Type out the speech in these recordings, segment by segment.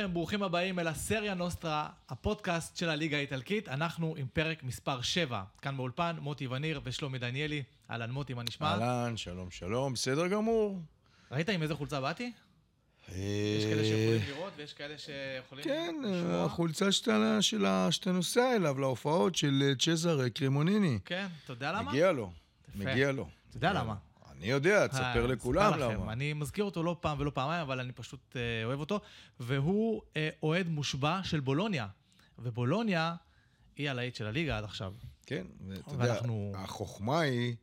לכם, ברוכים הבאים אל הסריה נוסטרה, הפודקאסט של הליגה האיטלקית. אנחנו עם פרק מספר 7. כאן באולפן, מוטי וניר ושלומי דניאלי. אהלן מוטי, מה נשמע? אהלן, שלום, שלום, בסדר גמור. ראית עם איזה חולצה באתי? יש כאלה שיכולים לראות ויש כאלה שיכולים כן, לשמוע. החולצה שאתה, שלה, שאתה נוסע אליו, להופעות של אה, צ'זר קרימוניני. כן, אתה יודע למה? מגיע לו. מגיע לו. אתה יודע למה? אני יודע, אה, תספר לכולם. למה. אני מזכיר אותו לא פעם ולא פעמיים, אבל אני פשוט אה, אוהב אותו. והוא אה, אוהד מושבע של בולוניה. ובולוניה היא הלהיט של הליגה עד עכשיו. כן, ואתה יודע, ואנחנו- החוכמה היא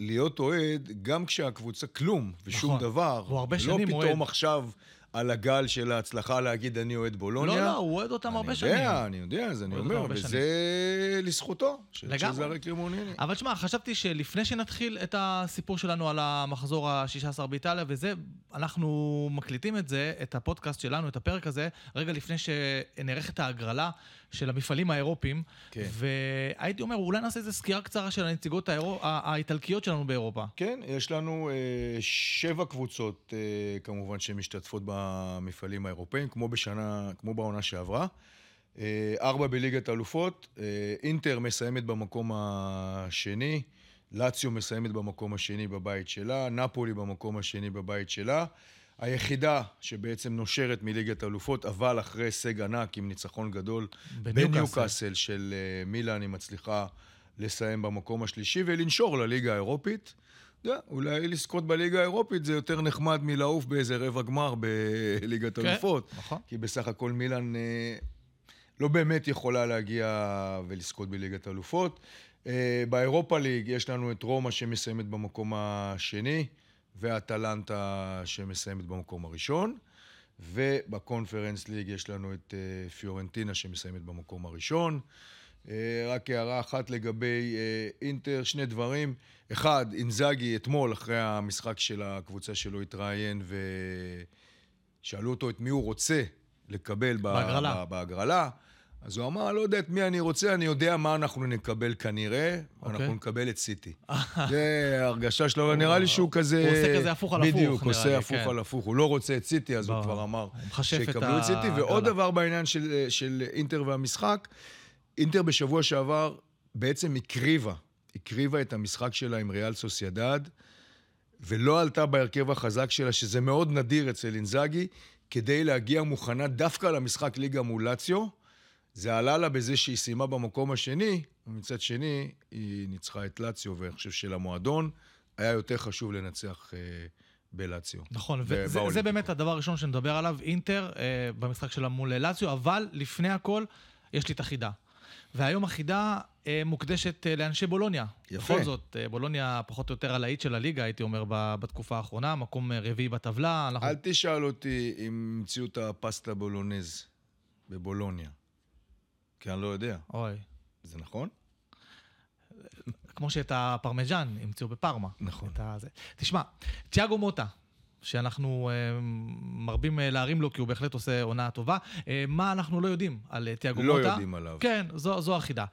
להיות אוהד גם כשהקבוצה כלום ושום נכון. דבר. הוא הרבה לא שנים אוהד. פתאום עכשיו על הגל של ההצלחה להגיד אני אוהד בולוניה. לא, לא, הוא אוהד אותם הרבה שנים. אני יודע, אני יודע, אז אני אומר, וזה לזכותו, לגמרי. קרימוניני. אבל שמע, חשבתי שלפני שנתחיל את הסיפור שלנו על המחזור ה-16 באיטליה, וזה, אנחנו מקליטים את זה, את הפודקאסט שלנו, את הפרק הזה, רגע לפני שנערכת ההגרלה של המפעלים האירופיים. כן. והייתי אומר, אולי נעשה איזה סקירה קצרה של הנציגות האירו... האיטלקיות שלנו באירופה. כן, יש לנו אה, שבע קבוצות, אה, כמובן, שמשתתפות במפעלים האירופאים, כמו בשנה, כמו בעונה שעברה. אה, ארבע בליגת האלופות, אה, אינטר מסיימת במקום השני, לאציו מסיימת במקום השני בבית שלה, נפולי במקום השני בבית שלה. היחידה שבעצם נושרת מליגת האלופות, אבל אחרי הישג ענק עם ניצחון גדול בניוקאסל. של אה, מילאן, היא מצליחה לסיים במקום השלישי ולנשור לליגה האירופית. יודע, אולי לזכות בליגה האירופית זה יותר נחמד מלעוף באיזה רבע גמר בליגת כן, האלופות. נכון. כי בסך הכל מילאן אה, לא באמת יכולה להגיע ולזכות בליגת האלופות. אה, באירופה ליג יש לנו את רומא שמסיימת במקום השני, ואטלנטה שמסיימת במקום הראשון. ובקונפרנס ליג יש לנו את אה, פיורנטינה שמסיימת במקום הראשון. אה, רק הערה אחת לגבי אה, אינטר, שני דברים. אחד, אינזאגי אתמול, אחרי המשחק של הקבוצה שלו, התראיין ושאלו אותו את מי הוא רוצה לקבל בהגרלה. בהגרלה. אז הוא אמר, לא יודע את מי אני רוצה, אני יודע מה אנחנו נקבל כנראה, אוקיי. אנחנו נקבל את סיטי. זה הרגשה שלו, נראה לי שהוא כזה... הוא עושה כזה הפוך על הפוך, בדיוק, עושה הפוך כן. על הפוך. הוא לא רוצה את סיטי, אז הוא. כבר אמר שיקבלו את סיטי. ועוד דבר בעניין של, של אינטר והמשחק, אינטר בשבוע שעבר בעצם הקריבה, הקריבה את המשחק שלה עם ריאל סוסיידד, ולא עלתה בהרכב החזק שלה, שזה מאוד נדיר אצל אינזאגי, כדי להגיע מוכנה דווקא למשחק ליגה מול לאציו. זה עלה לה בזה שהיא סיימה במקום השני, ומצד שני, היא ניצחה את לאציו, ואני חושב שלמועדון היה יותר חשוב לנצח אה, בלאציו. נכון, וזה זה. באמת הדבר הראשון שנדבר עליו, אינטר אה, במשחק שלה מול לאציו, אבל לפני הכל, יש לי את החידה. והיום החידה אה, מוקדשת אה, לאנשי בולוניה. יפה. בכל זאת, אה, בולוניה פחות או יותר הלהיט של הליגה, הייתי אומר, ב- בתקופה האחרונה, מקום אה, רביעי בטבלה. אנחנו... אל תשאל אותי אם המציאו את הפסטה בולונז בבולוניה, כי אני לא יודע. אוי. זה נכון? כמו שאת הפרמיז'ן המציאו בפארמה. נכון. הזה. תשמע, תיאגו מוטה, שאנחנו אה, מרבים אה, להרים לו, כי הוא בהחלט עושה עונה טובה. אה, מה אנחנו לא יודעים על אה, תיאגו לא מוטה? יודעים עליו. כן, זו, זו החידה.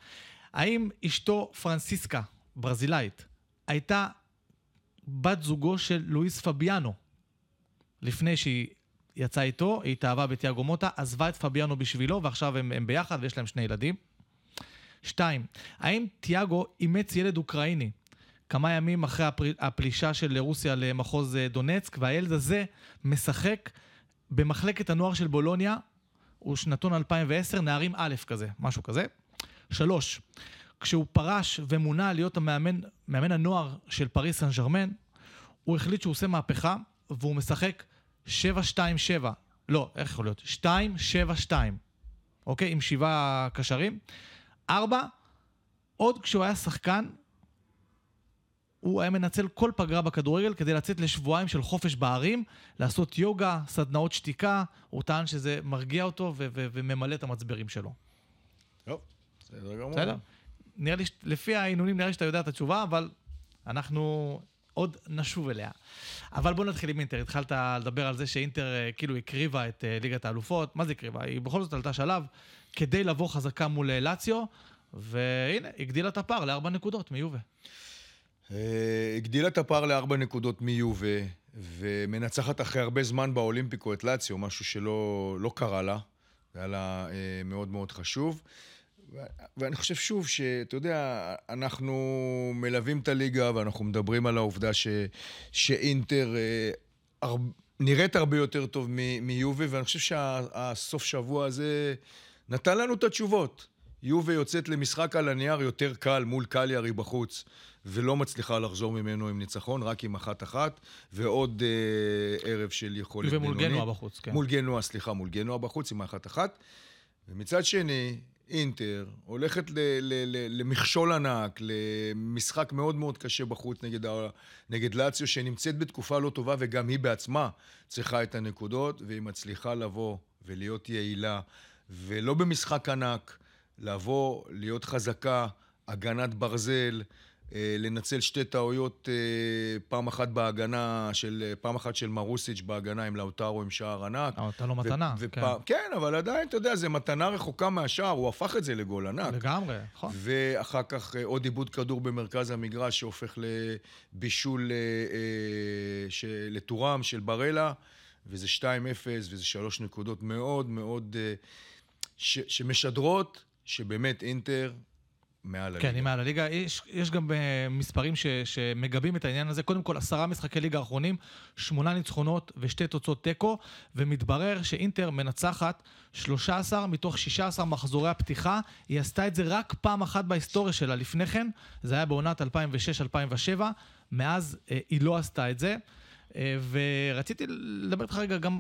האם אשתו פרנסיסקה, ברזילאית, הייתה בת זוגו של לואיס פביאנו? לפני שהיא יצאה איתו, היא התאהבה בתיאגו מוטה, עזבה את פביאנו בשבילו, ועכשיו הם, הם ביחד ויש להם שני ילדים. שתיים, האם תיאגו אימץ ילד אוקראיני כמה ימים אחרי. הפלישה של רוסיה למחוז אה, דונצק, והילד הזה משחק במחלקת הנוער של בולוניה, הוא שנתון 2010, נערים א' כזה, משהו כזה. שלוש, כשהוא פרש ומונה להיות המאמן, מאמן הנוער של פריס סן ג'רמן, הוא החליט שהוא עושה מהפכה, והוא משחק 7-2-7. לא, איך יכול להיות? 2-7-2. אוקיי? עם שבעה קשרים. ארבע, עוד כשהוא היה שחקן, הוא היה מנצל כל פגרה בכדורגל כדי לצאת לשבועיים של חופש בערים, לעשות יוגה, סדנאות שתיקה, הוא טען שזה מרגיע אותו ו- ו- וממלא את המצברים שלו. טוב, בסדר גמור. בסדר? נראה לי, לפי ההנהונים נראה לי שאתה יודע את התשובה, אבל אנחנו עוד נשוב אליה. אבל בוא נתחיל עם אינטר. התחלת לדבר על זה שאינטר אה, כאילו הקריבה את אה, ליגת האלופות. מה זה הקריבה? היא בכל זאת עלתה שלב כדי לבוא חזקה מול אה, לאציו, והנה, הגדילה את הפער לארבע נקודות מיובה. הגדילה את הפער לארבע נקודות מיובה, ומנצחת אחרי הרבה זמן באולימפיקו את לאציו, משהו שלא לא קרה לה. זה היה לה מאוד מאוד חשוב. ואני חושב שוב שאתה יודע, אנחנו מלווים את הליגה ואנחנו מדברים על העובדה ש- שאינטר אה, הר- נראית הרבה יותר טוב מ- מיובה, ואני חושב שהסוף שבוע הזה נתן לנו את התשובות. יובה יוצאת למשחק על הנייר יותר קל מול קליארי בחוץ, ולא מצליחה לחזור ממנו עם ניצחון, רק עם אחת-אחת, ועוד אה, ערב של יכולת ומול בינונית. גנואה בחוץ, כן. מול גנואה, סליחה, מול גנואה בחוץ עם האחת-אחת. ומצד שני, אינטר הולכת ל- ל- ל- למכשול ענק, למשחק מאוד מאוד קשה בחוץ נגד, ה- נגד לאציו, שנמצאת בתקופה לא טובה, וגם היא בעצמה צריכה את הנקודות, והיא מצליחה לבוא ולהיות יעילה, ולא במשחק ענק, לבוא, להיות חזקה, הגנת ברזל, לנצל שתי טעויות, אה, פעם אחת בהגנה של, פעם אחת של מרוסיץ' בהגנה עם לאוטרו עם שער ענק. נתן לו מתנה, כן. כן, אבל עדיין, אתה יודע, זו מתנה רחוקה מהשער, הוא הפך את זה לגול ענק. לגמרי, נכון. ואחר כך אה, עוד עיבוד כדור במרכז המגרש שהופך לבישול אה, אה, לטורם של ברלה, וזה 2-0, וזה שלוש נקודות מאוד מאוד אה, ש- שמשדרות שבאמת אינטר מעל הליגה. כן, היא מעל הליגה. יש, יש גם uh, מספרים ש, שמגבים את העניין הזה. קודם כל, עשרה משחקי ליגה האחרונים, שמונה ניצחונות ושתי תוצאות תיקו, ומתברר שאינטר מנצחת 13 מתוך 16 מחזורי הפתיחה. היא עשתה את זה רק פעם אחת בהיסטוריה שלה לפני כן, זה היה בעונת 2006-2007, מאז uh, היא לא עשתה את זה. Uh, ורציתי לדבר איתך רגע גם,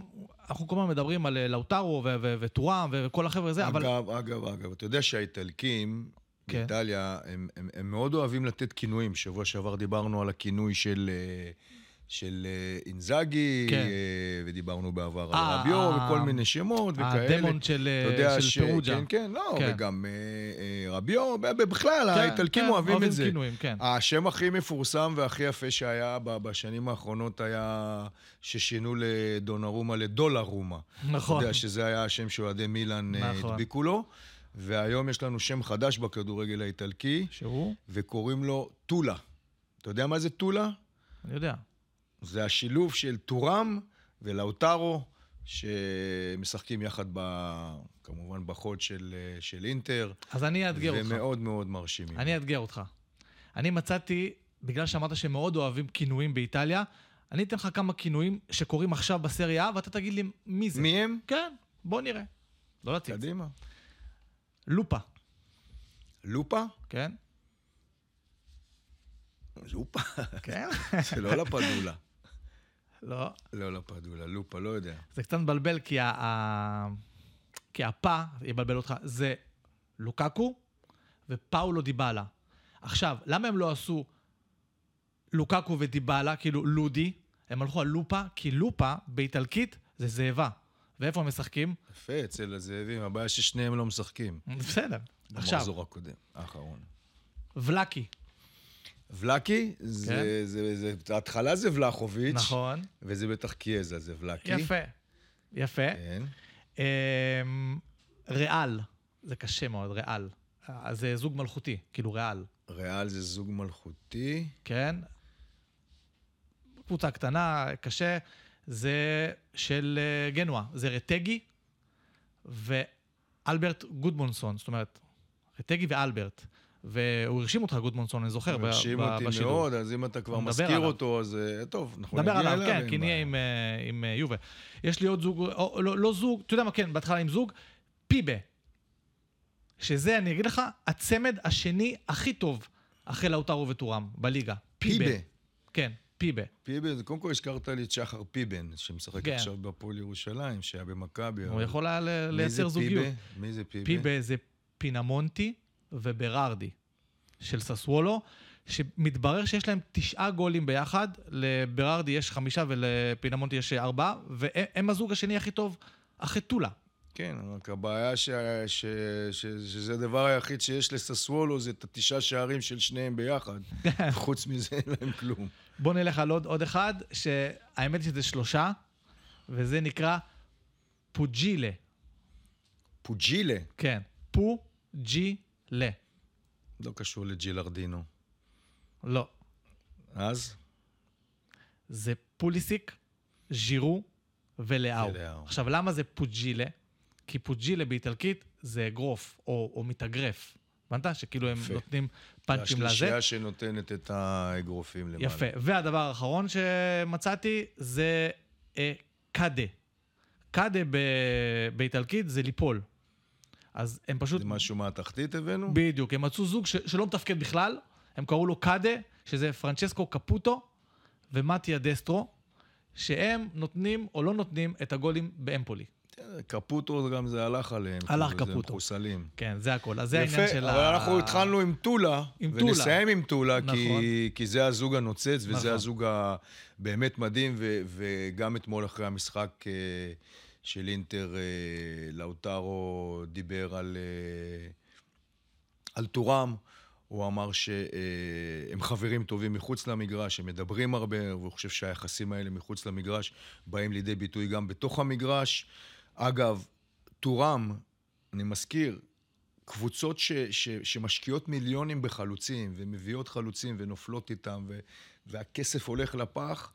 אנחנו כל הזמן מדברים על אה, לאוטרו ו- ו- וטורם וכל החבר'ה הזה, אבל... אגב, אגב, אגב, אתה יודע שהאיטלקים כן. באיטליה, הם, הם, הם מאוד אוהבים לתת כינויים. שבוע שעבר דיברנו על הכינוי של, אה, של אה, אינזאגי, כן. אה, ודיברנו בעבר אה, על רביו, אה, וכל מיני שמות וכאלה. הדמון של, של ש- פירוג'ה. כן, כן, לא, כן. וגם רביו, בכלל, כן, האיטלקים כן, אוהבים את זה. כינויים, כן. השם הכי מפורסם והכי יפה שהיה בשנים האחרונות היה ששינו לדונרומה לדולרומה. נכון. אתה יודע שזה היה השם שאוהדי מילאן נכון. הדביקו לו. והיום יש לנו שם חדש בכדורגל האיטלקי, שהוא? וקוראים לו טולה. אתה יודע מה זה טולה? אני יודע. זה השילוב של טורם ולאוטרו, שמשחקים יחד, ב, כמובן, בחוד של, של אינטר, אז אני אאתגר אותך. ומאוד מאוד מרשימים. אני אאתגר אותך. אני מצאתי, בגלל שאמרת שהם מאוד אוהבים כינויים באיטליה, אני אתן לך כמה כינויים שקורים עכשיו בסריה, ואתה תגיד לי מי זה. מי הם? כן, בוא נראה. לא להציץ. קדימה. לופה, לופה? כן? לופה? כן? זה לא לפדולה. לא. לא לפדולה, לופה, לא יודע. זה קצת מבלבל, כי, ה... כי הפה יבלבל אותך. זה לוקקו ופאולו דיבלה. עכשיו, למה הם לא עשו לוקקו ודיבלה, כאילו לודי? הם הלכו על לופה, כי לופה באיטלקית זה זאבה. ואיפה הם משחקים? יפה, אצל הזאבים, הבעיה ששניהם לא משחקים. בסדר. עכשיו, במחזור הקודם, האחרון. ולקי, ולקי, כן. זה, זה, זה, ההתחלה זה ולחוביץ', נכון? וזה בטח קיאזה, זה ולקי. יפה. יפה. כן. אמ, ריאל, זה קשה מאוד, ריאל. אה, זה זוג מלכותי, כאילו ריאל, ריאל זה זוג מלכותי. כן? קבוצה קטנה, קשה. זה של אה, גנואה, זה רטגי ואלברט גודמונסון, זאת אומרת, רטגי ואלברט. והוא הרשים אותך, גודמונסון, אני זוכר, ב- מרשים ב- אותי בשידור. מאוד, אז אם אתה כבר מזכיר עליו. אותו, אז אה, טוב, אנחנו נגיע עליו, אליו. כן, כי נהיה. עם, אה, עם יובל. יש לי עוד זוג, או, לא, לא זוג, אתה יודע מה, כן, בהתחלה עם זוג, פיבה. שזה, אני אגיד לך, הצמד השני הכי טוב אחרי לאוטרו וטורם בליגה. פיבה. פיבה. כן, פיבה. פיבן, זה קודם כל הזכרת לי את שחר פיבן, שמשחק כן. עכשיו בהפועל ירושלים, שהיה במכבי. הוא יכול היה ל- לייצר זוגיות. פיבה? מי זה פיבה? פיבה זה פינמונטי וברארדי של ססוולו, שמתברר שיש להם תשעה גולים ביחד, לברארדי יש חמישה ולפינמונטי יש ארבעה, והם הזוג השני הכי טוב אחרי טולה. כן, רק הבעיה ש... ש... ש... שזה הדבר היחיד שיש לססוולו, זה את התשעה שערים של שניהם ביחד. חוץ מזה אין להם כלום. בואו נלך על עוד, עוד אחד, שהאמת היא שזה שלושה, וזה נקרא פוג'ילה. פוג'ילה, כן, פוג'ילה. לא קשור לג'ילרדינו. לא. אז? זה פוליסיק, ז'ירו ולאו. עכשיו, למה זה פוג'ילה? כי פוג'ילה באיטלקית זה אגרוף, או, או מתאגרף. הבנת? שכאילו הם יפה. נותנים פאנצ'ים לזה. השלישייה שנותנת את האגרופים למעלה. יפה. והדבר האחרון שמצאתי זה אה, cade. cade ב- באיטלקית זה ליפול. אז הם פשוט... זה משהו מהתחתית הבאנו? בדיוק, הם מצאו זוג ש- שלא מתפקד בכלל, הם קראו לו cade, שזה פרנצ'סקו קפוטו ומטיה דסטרו, שהם נותנים או לא נותנים את הגולים באמפולי. קפוטו גם זה הלך עליהם. הלך כאילו, קפוטו. מחוסלים. כן, זה הכל. אז זה יפה, העניין של אבל ה... אנחנו התחלנו עם טולה, עם טולה. ונסיים עם טולה, נכון. כי, כי זה הזוג הנוצץ, וזה נכון. הזוג הבאמת מדהים, ו, וגם אתמול אחרי המשחק אה, של אינטר, אה, לאוטרו דיבר על, אה, על טורם. הוא אמר שהם חברים טובים מחוץ למגרש, הם מדברים הרבה, והוא חושב שהיחסים האלה מחוץ למגרש באים לידי ביטוי גם בתוך המגרש. אגב, טורם, אני מזכיר, קבוצות ש, ש, שמשקיעות מיליונים בחלוצים, ומביאות חלוצים ונופלות איתם, ו, והכסף הולך לפח,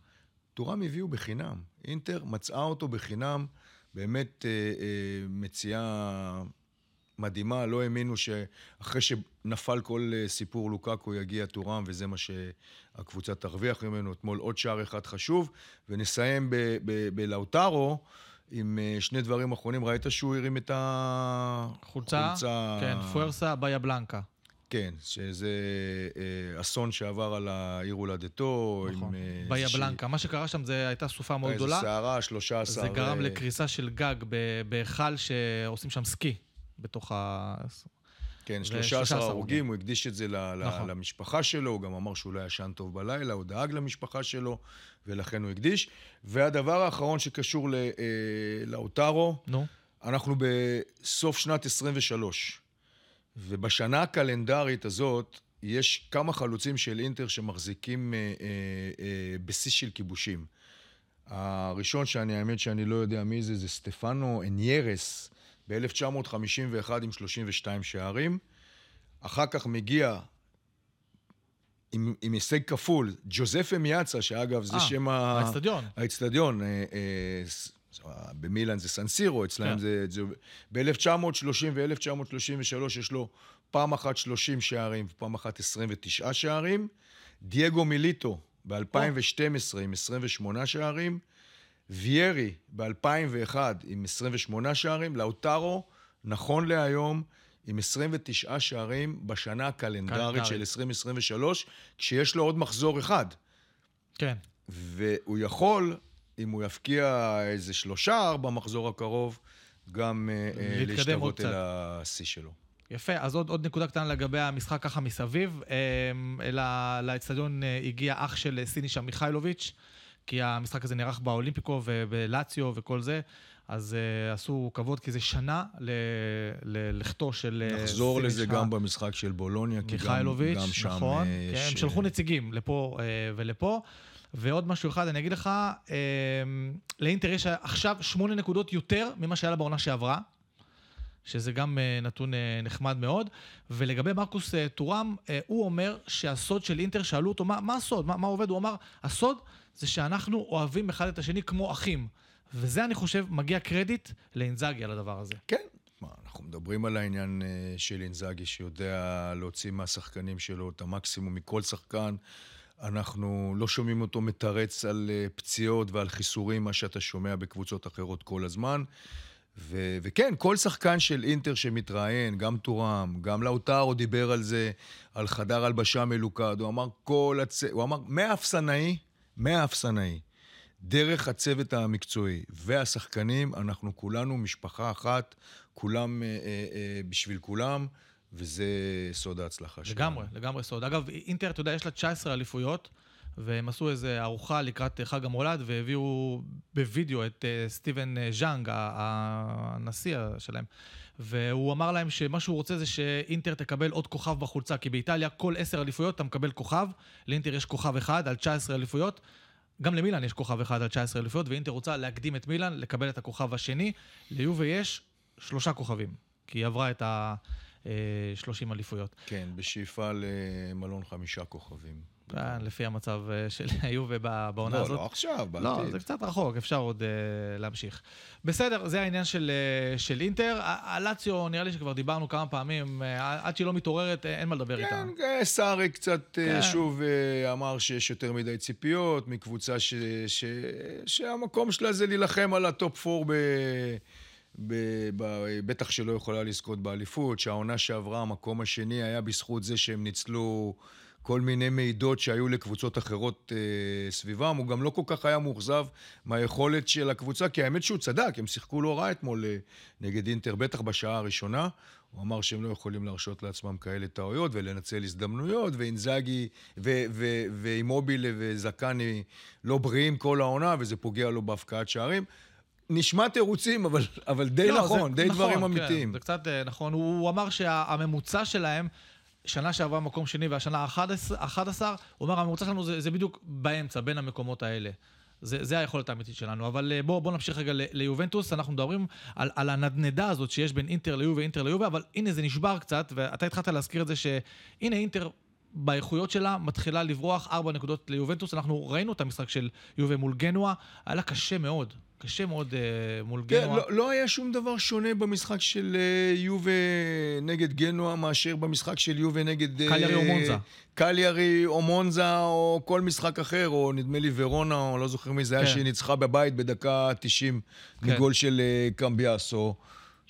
טורם הביאו בחינם. אינטר מצאה אותו בחינם, באמת אה, אה, מציאה מדהימה, לא האמינו שאחרי שנפל כל אה, סיפור לוקקו יגיע טורם, וזה מה שהקבוצה תרוויח ממנו. אתמול עוד שער אחד חשוב, ונסיים ב- ב- בלאוטרו. עם אה, שני דברים אחרונים, ראית שהוא הרים את חולצה, החולצה... כן, פוארסה באיה בלנקה. כן, שזה אה, אסון שעבר על העיר הולדתו. נכון, אה, איזושהי- בלנקה. מה שקרה שם זה הייתה סופה מאוד איזה גדולה. סערה, 13... זה גרם לקריסה של גג בהיכל שעושים שם סקי בתוך ה... כן, ו- 13 13 הרוגים, הוא הקדיש את זה נכון. למשפחה שלו, הוא גם אמר שהוא לא ישן טוב בלילה, הוא דאג למשפחה שלו, ולכן הוא הקדיש. והדבר האחרון שקשור אה, לאוטרו, נו, אנחנו בסוף שנת 23, ובשנה הקלנדרית הזאת יש כמה חלוצים של אינטר שמחזיקים אה, אה, אה, בשיא של כיבושים. הראשון שאני, האמת שאני לא יודע מי זה, זה סטפנו אניירס ב-1951 עם 32 שערים. אחר כך מגיע עם, עם הישג כפול, ג'וזפה מיאצה, שאגב זה אה, שם ה... האצטדיון. האצטדיון, אה, אה, במילאן זה סנסירו, אצלם כן. זה... זה ב-1930 ו-1933 יש לו פעם אחת 30 שערים ופעם אחת 29 שערים. דייגו מיליטו ב-2012 עם 28 שערים. ויירי ב-2001 עם 28 שערים. לאוטרו, נכון להיום, עם 29 שערים בשנה הקלנדרית קלנדרית. של 2023, כשיש לו עוד מחזור אחד. כן. והוא יכול, אם הוא יפקיע איזה שלושה, ארבע מחזור הקרוב, גם אה, אה, להשתוות. אל השיא שלו. יפה, אז עוד, עוד נקודה קטנה לגבי המשחק ככה מסביב. אמ, ל- לאצטדיון אה, הגיע אח של אה, סינישה מיכאילוביץ', כי המשחק הזה נערך באולימפיקו ובלציו וכל זה, אז uh, עשו כבוד, כי זה שנה ל- ללכתו של אה, נחזור לזה גם במשחק של בולוניה, כי גם, גם שם נכון. אה, כן, יש... הם שלחו נציגים לפה אה, ולפה. ועוד משהו אחד, אני אגיד לך, אה, לאינטר יש עכשיו שמונה נקודות יותר ממה שהיה לה בעונה שעברה, שזה גם נתון נחמד מאוד. ולגבי מרקוס טורם, הוא אומר שהסוד של אינטר, שאלו אותו, מה, מה הסוד? מה, מה עובד? הוא אמר, הסוד זה שאנחנו אוהבים אחד את השני כמו אחים. וזה, אני חושב, מגיע קרדיט לאינזאגי על הדבר הזה. כן. מה, אנחנו מדברים על העניין אה, של אינזאגי, שיודע להוציא מהשחקנים שלו את המקסימום מכל שחקן. אנחנו לא שומעים אותו מתרץ על אה, פציעות ועל חיסורים, מה שאתה שומע בקבוצות אחרות כל הזמן. ו- וכן, כל שחקן של אינטר שמתראיין, גם טורם, גם לאוטרו דיבר על זה, על חדר הלבשה מלוכד, הוא אמר כל הצ... הוא אמר, מהאפסנאי, מהאפסנאי, דרך הצוות המקצועי והשחקנים, אנחנו כולנו משפחה אחת, כולם אה, אה, אה, בשביל כולם, וזה סוד ההצלחה שלנו. לגמרי, לגמרי סוד. אגב, אינטר, אתה יודע, יש לה 19 אליפויות, והם עשו איזו ארוחה לקראת חג המולד, והביאו בווידאו את אה, סטיבן אה, ז'אנג, ה- ה- הנשיא שלהם. והוא אמר להם שמה שהוא רוצה זה שאינטר תקבל עוד כוכב בחולצה, כי באיטליה כל 10 אליפויות אתה מקבל כוכב, לאינטר יש כוכב אחד על 19 אליפויות. גם למילאן יש כוכב אחד על 19 אליפויות, ואינטר רוצה להקדים את מילאן, לקבל את הכוכב השני. ליובה יש שלושה כוכבים, כי היא עברה את ה-30 אליפויות. כן, בשאיפה למלון חמישה כוכבים. כן, לפי המצב אה, של יובה בעונה לא, הזאת. לא עכשיו, בעתיד. לא, זה קצת רחוק, אפשר עוד uh, להמשיך. בסדר, זה העניין של, uh, של אינטר. הלציו, נראה לי שכבר דיברנו כמה פעמים, uh, עד שהיא לא מתעוררת, אין מה לדבר כן, איתה. כן, סארי קצת כן. כן. שוב אמר שיש יותר מדי ציפיות מקבוצה ש, ש, שהמקום שלה זה להילחם על ה top 4 ב... ב, ב, בטח שלא יכולה לזכות באליפות, שהעונה שעברה, המקום השני היה בזכות זה שהם ניצלו כל מיני מעידות שהיו לקבוצות אחרות אה, סביבם. הוא גם לא כל כך היה מאוכזב מהיכולת של הקבוצה, כי האמת שהוא צדק, הם שיחקו לא רע אתמול אה, נגד אינטר, בטח בשעה הראשונה. הוא אמר שהם לא יכולים להרשות לעצמם כאלה טעויות ולנצל הזדמנויות, ואינזאגי ואימובילה וזקני לא בריאים כל העונה, וזה פוגע לו בהפקעת שערים. נשמע תירוצים, אבל, אבל די לא, נכון, זה, די נכון, דברים כן, אמיתיים. זה קצת אה, נכון. הוא, הוא אמר שהממוצע שלהם, שנה שעברה מקום שני והשנה 11, הוא אמר, הממוצע שלנו זה, זה בדיוק באמצע, בין המקומות האלה. זה, זה היכולת האמיתית שלנו. אבל בואו בוא נמשיך רגע ליובנטוס, אנחנו מדברים על, על הנדנדה הזאת שיש בין אינטר ליובה, אינטר ליובה, אבל הנה זה נשבר קצת, ואתה התחלת להזכיר את זה שהנה אינטר באיכויות שלה מתחילה לברוח ארבע נקודות ליובנטוס. אנחנו ראינו את המשחק של יובה מול גנואה, היה לה קשה מאוד. קשה מאוד uh, מול כן, גנואה. לא, לא היה שום דבר שונה במשחק של uh, יובה נגד גנואה מאשר במשחק של יובה נגד... Uh, קליארי או מונזה. קליארי או מונזה או כל משחק אחר, או נדמה לי ורונה, או לא זוכר מי זה כן. היה, שהיא ניצחה בבית בדקה 90 כן. מגול של uh, קמביאסו.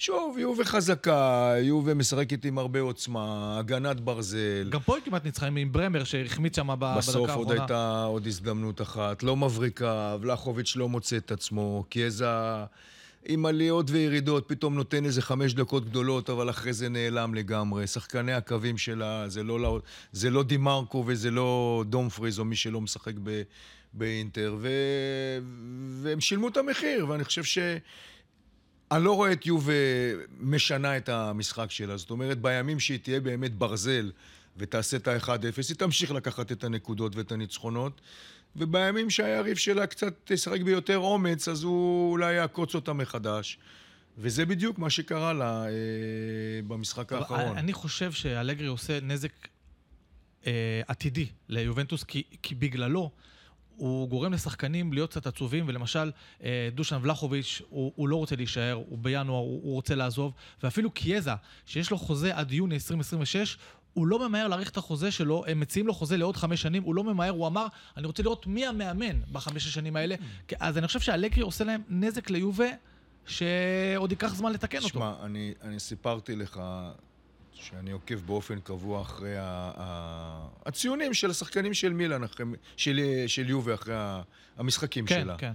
שוב, יובה חזקה, יובה משחקת עם הרבה עוצמה, הגנת ברזל. גם פה היא כמעט ניצחה עם ברמר שהחמיץ שם בדקה האחרונה. בסוף עוד הייתה עוד הזדמנות אחת, לא מבריקה, ולחוביץ' לא מוצא את עצמו, קיאזה עם עליות וירידות, פתאום נותן איזה חמש דקות גדולות, אבל אחרי זה נעלם לגמרי. שחקני הקווים שלה, זה לא, זה לא דימרקו וזה לא דומפריז או מי שלא משחק ב, באינטר, ו, והם שילמו את המחיר, ואני חושב ש... אני לא רואה את יובה משנה את המשחק שלה. זאת אומרת, בימים שהיא תהיה באמת ברזל ותעשה את ה-1-0, היא תמשיך לקחת את הנקודות ואת הניצחונות. ובימים שהיריב שלה קצת תשחק ביותר אומץ, אז הוא אולי יעקוץ אותה מחדש. וזה בדיוק מה שקרה לה אה, במשחק האחרון. אני חושב שאלגרי עושה נזק אה, עתידי ליובנטוס, כי, כי בגללו הוא גורם לשחקנים להיות קצת עצובים, ולמשל אה, דושן ולחוביץ', הוא, הוא לא רוצה להישאר, הוא בינואר, הוא, הוא רוצה לעזוב, ואפילו קיאזה, שיש לו חוזה עד יוני 2026, הוא לא ממהר להאריך את החוזה שלו, הם מציעים לו חוזה לעוד חמש שנים, הוא לא ממהר, הוא אמר, אני רוצה לראות מי המאמן בחמש השנים האלה. Mm. אז אני חושב שהלקרי עושה להם נזק ליובה, שעוד ייקח זמן לתקן שמה, אותו. תשמע, אני, אני סיפרתי לך שאני עוקב באופן קבוע אחרי ה, ה, הציונים של השחקנים של מילאן, אחרי, של, של יובה, אחרי המשחקים כן, שלה. כן, כן.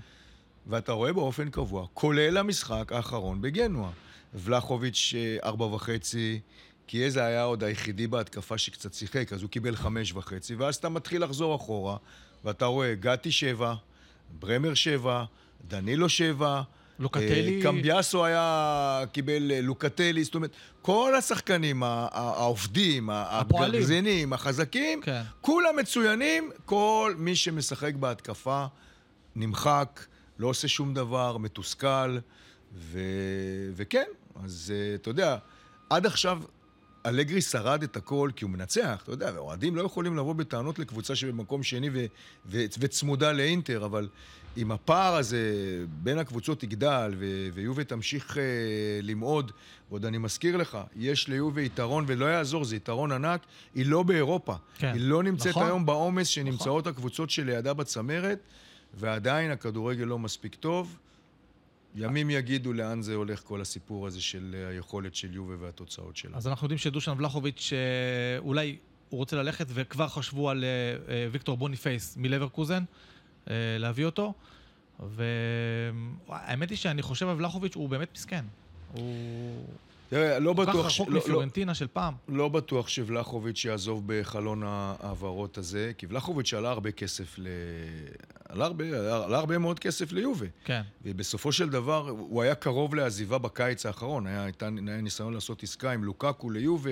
ואתה רואה באופן קבוע, כולל המשחק האחרון בגנואה. ולחוביץ' ארבע וחצי, כי איזה היה עוד היחידי בהתקפה שקצת שיחק, אז הוא קיבל חמש וחצי, ואז אתה מתחיל לחזור אחורה, ואתה רואה גתי שבע, ברמר שבע, דנילו שבע, לוקטלי... אה, קמביאסו היה, קיבל אה, לוקטלי, זאת אומרת, כל השחקנים, העובדים, הגרזינים, החזקים, כן. כולם מצוינים, כל מי שמשחק בהתקפה נמחק, לא עושה שום דבר, מתוסכל, ו... וכן, אז אה, אתה יודע, עד עכשיו אלגרי שרד את הכל כי הוא מנצח, אתה יודע, ואוהדים לא יכולים לבוא בטענות לקבוצה שבמקום שני ו- ו- וצמודה לאינטר, אבל אם הפער הזה בין הקבוצות יגדל ו- ויובה תמשיך uh, למעוד, ועוד אני מזכיר לך, יש ליובה יתרון ולא יעזור, זה יתרון ענק, היא לא באירופה. כן. היא לא נמצאת נכון. היום בעומס שנמצאות נכון. הקבוצות שלידה בצמרת, ועדיין הכדורגל לא מספיק טוב. ימים יגידו לאן זה הולך כל הסיפור הזה של אה, היכולת של יובה והתוצאות שלה. אז אנחנו יודעים שדושן ולחוביץ' אה, אולי הוא רוצה ללכת, וכבר חשבו על ויקטור בוניפייס מלברקוזן, להביא אותו. והאמת היא שאני חושב על ולחוביץ' הוא באמת מסכן. הוא... תראה, לא בטוח... כל כך רחוק לא, מפיורנטינה לא, של פעם. לא בטוח שוולחוביץ' יעזוב בחלון ההעברות הזה, כי ולחוביץ' עלה הרבה כסף ל... עלה הרבה, עלה הרבה מאוד כסף ליובה. כן. ובסופו של דבר, הוא היה קרוב לעזיבה בקיץ האחרון. היה, היה ניסיון לעשות עסקה עם לוקקו ליובה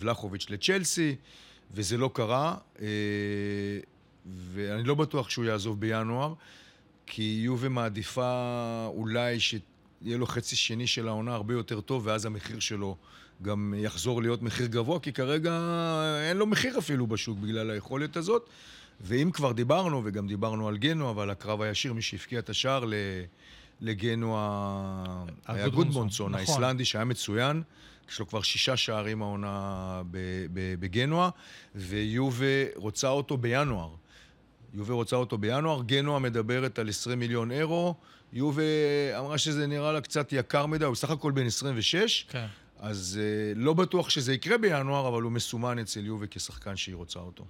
וולחוביץ' לצ'לסי, וזה לא קרה. ואני לא בטוח שהוא יעזוב בינואר, כי יובה מעדיפה אולי ש... יהיה לו חצי שני של העונה הרבה יותר טוב, ואז המחיר שלו גם יחזור להיות מחיר גבוה, כי כרגע אין לו מחיר אפילו בשוק בגלל היכולת הזאת. ואם כבר דיברנו, וגם דיברנו על גנוע ועל הקרב הישיר, מי שהבקיע את השער לגנוע היה גודמונסון, נכון. האיסלנדי שהיה מצוין. יש לו כבר שישה שערים העונה בגנוע, ויובה רוצה אותו בינואר. יובה רוצה אותו בינואר, גנוע מדברת על 20 מיליון אירו, יובה אמרה שזה נראה לה קצת יקר מדי, הוא סך הכל בן 26, כן. אז uh, לא בטוח שזה יקרה בינואר, אבל הוא מסומן אצל יובה כשחקן שהיא רוצה אותו.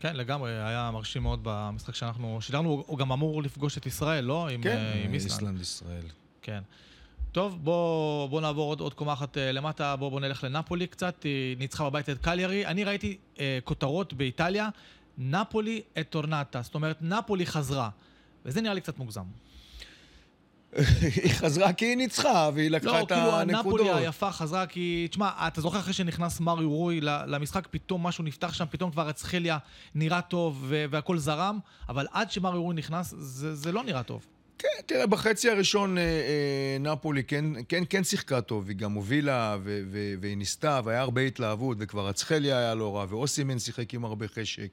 כן, לגמרי, היה מרשים מאוד במשחק שאנחנו שידרנו, הוא גם אמור לפגוש את ישראל, לא? עם, כן, uh, עם איסלנד. איסלנד ישראל. כן. טוב, בואו בוא נעבור עוד, עוד קומה אחת אה, למטה, בואו בוא נלך לנפולי קצת, היא ניצחה בבית את קליירי. אני ראיתי אה, כותרות באיטליה, נפולי את טורנטה, זאת אומרת, נפולי חזרה, וזה נראה לי קצת מוגזם. היא חזרה כי היא ניצחה, והיא לקחה לא, את כאילו הנקודות. לא, כאילו הנפולי היפה חזרה כי... תשמע, אתה זוכר אחרי שנכנס מריו רוי למשחק, פתאום משהו נפתח שם, פתאום כבר אצחליה נראה טוב והכל זרם, אבל עד שמריו רוי נכנס, זה, זה לא נראה טוב. כן, תראה, בחצי הראשון אה, אה, נפולי כן, כן, כן שיחקה טוב, היא גם הובילה ו- ו- והיא ניסתה, והיה הרבה התלהבות, וכבר אצחליה היה לא רע, ואוסימן שיחק עם הרבה חשק.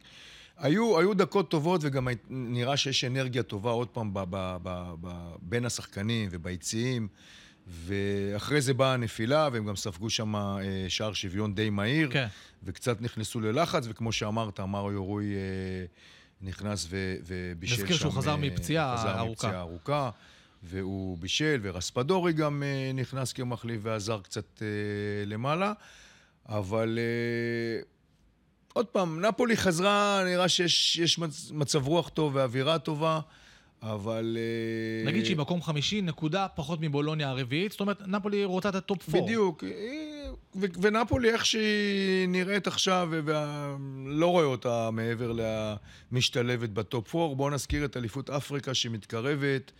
היו, היו דקות טובות, וגם נראה שיש אנרגיה טובה עוד פעם ב- ב- ב- ב- בין השחקנים וביציעים. ואחרי זה באה הנפילה, והם גם ספגו שם אה, שער שוויון די מהיר, כן. וקצת נכנסו ללחץ, וכמו שאמרת, מריו רוי... אה, נכנס ו, ובישל שם... נזכיר שהוא חזר אה, מפציעה ארוכה. חזר מפציעה ארוכה, והוא בישל, ורספדורי גם אה, נכנס כמחליף ועזר קצת אה, למעלה. אבל עוד פעם, נפולי חזרה, נראה שיש מצב רוח טוב ואווירה טובה. אבל... נגיד שהיא מקום חמישי, נקודה פחות מבולוניה הרביעית, זאת אומרת, נפולי רוצה את ה top 4. בדיוק. ונפולי, איך שהיא נראית עכשיו, ולא רואה אותה מעבר למשתלבת בטופ 4. בואו נזכיר את אליפות אפריקה שמתקרבת,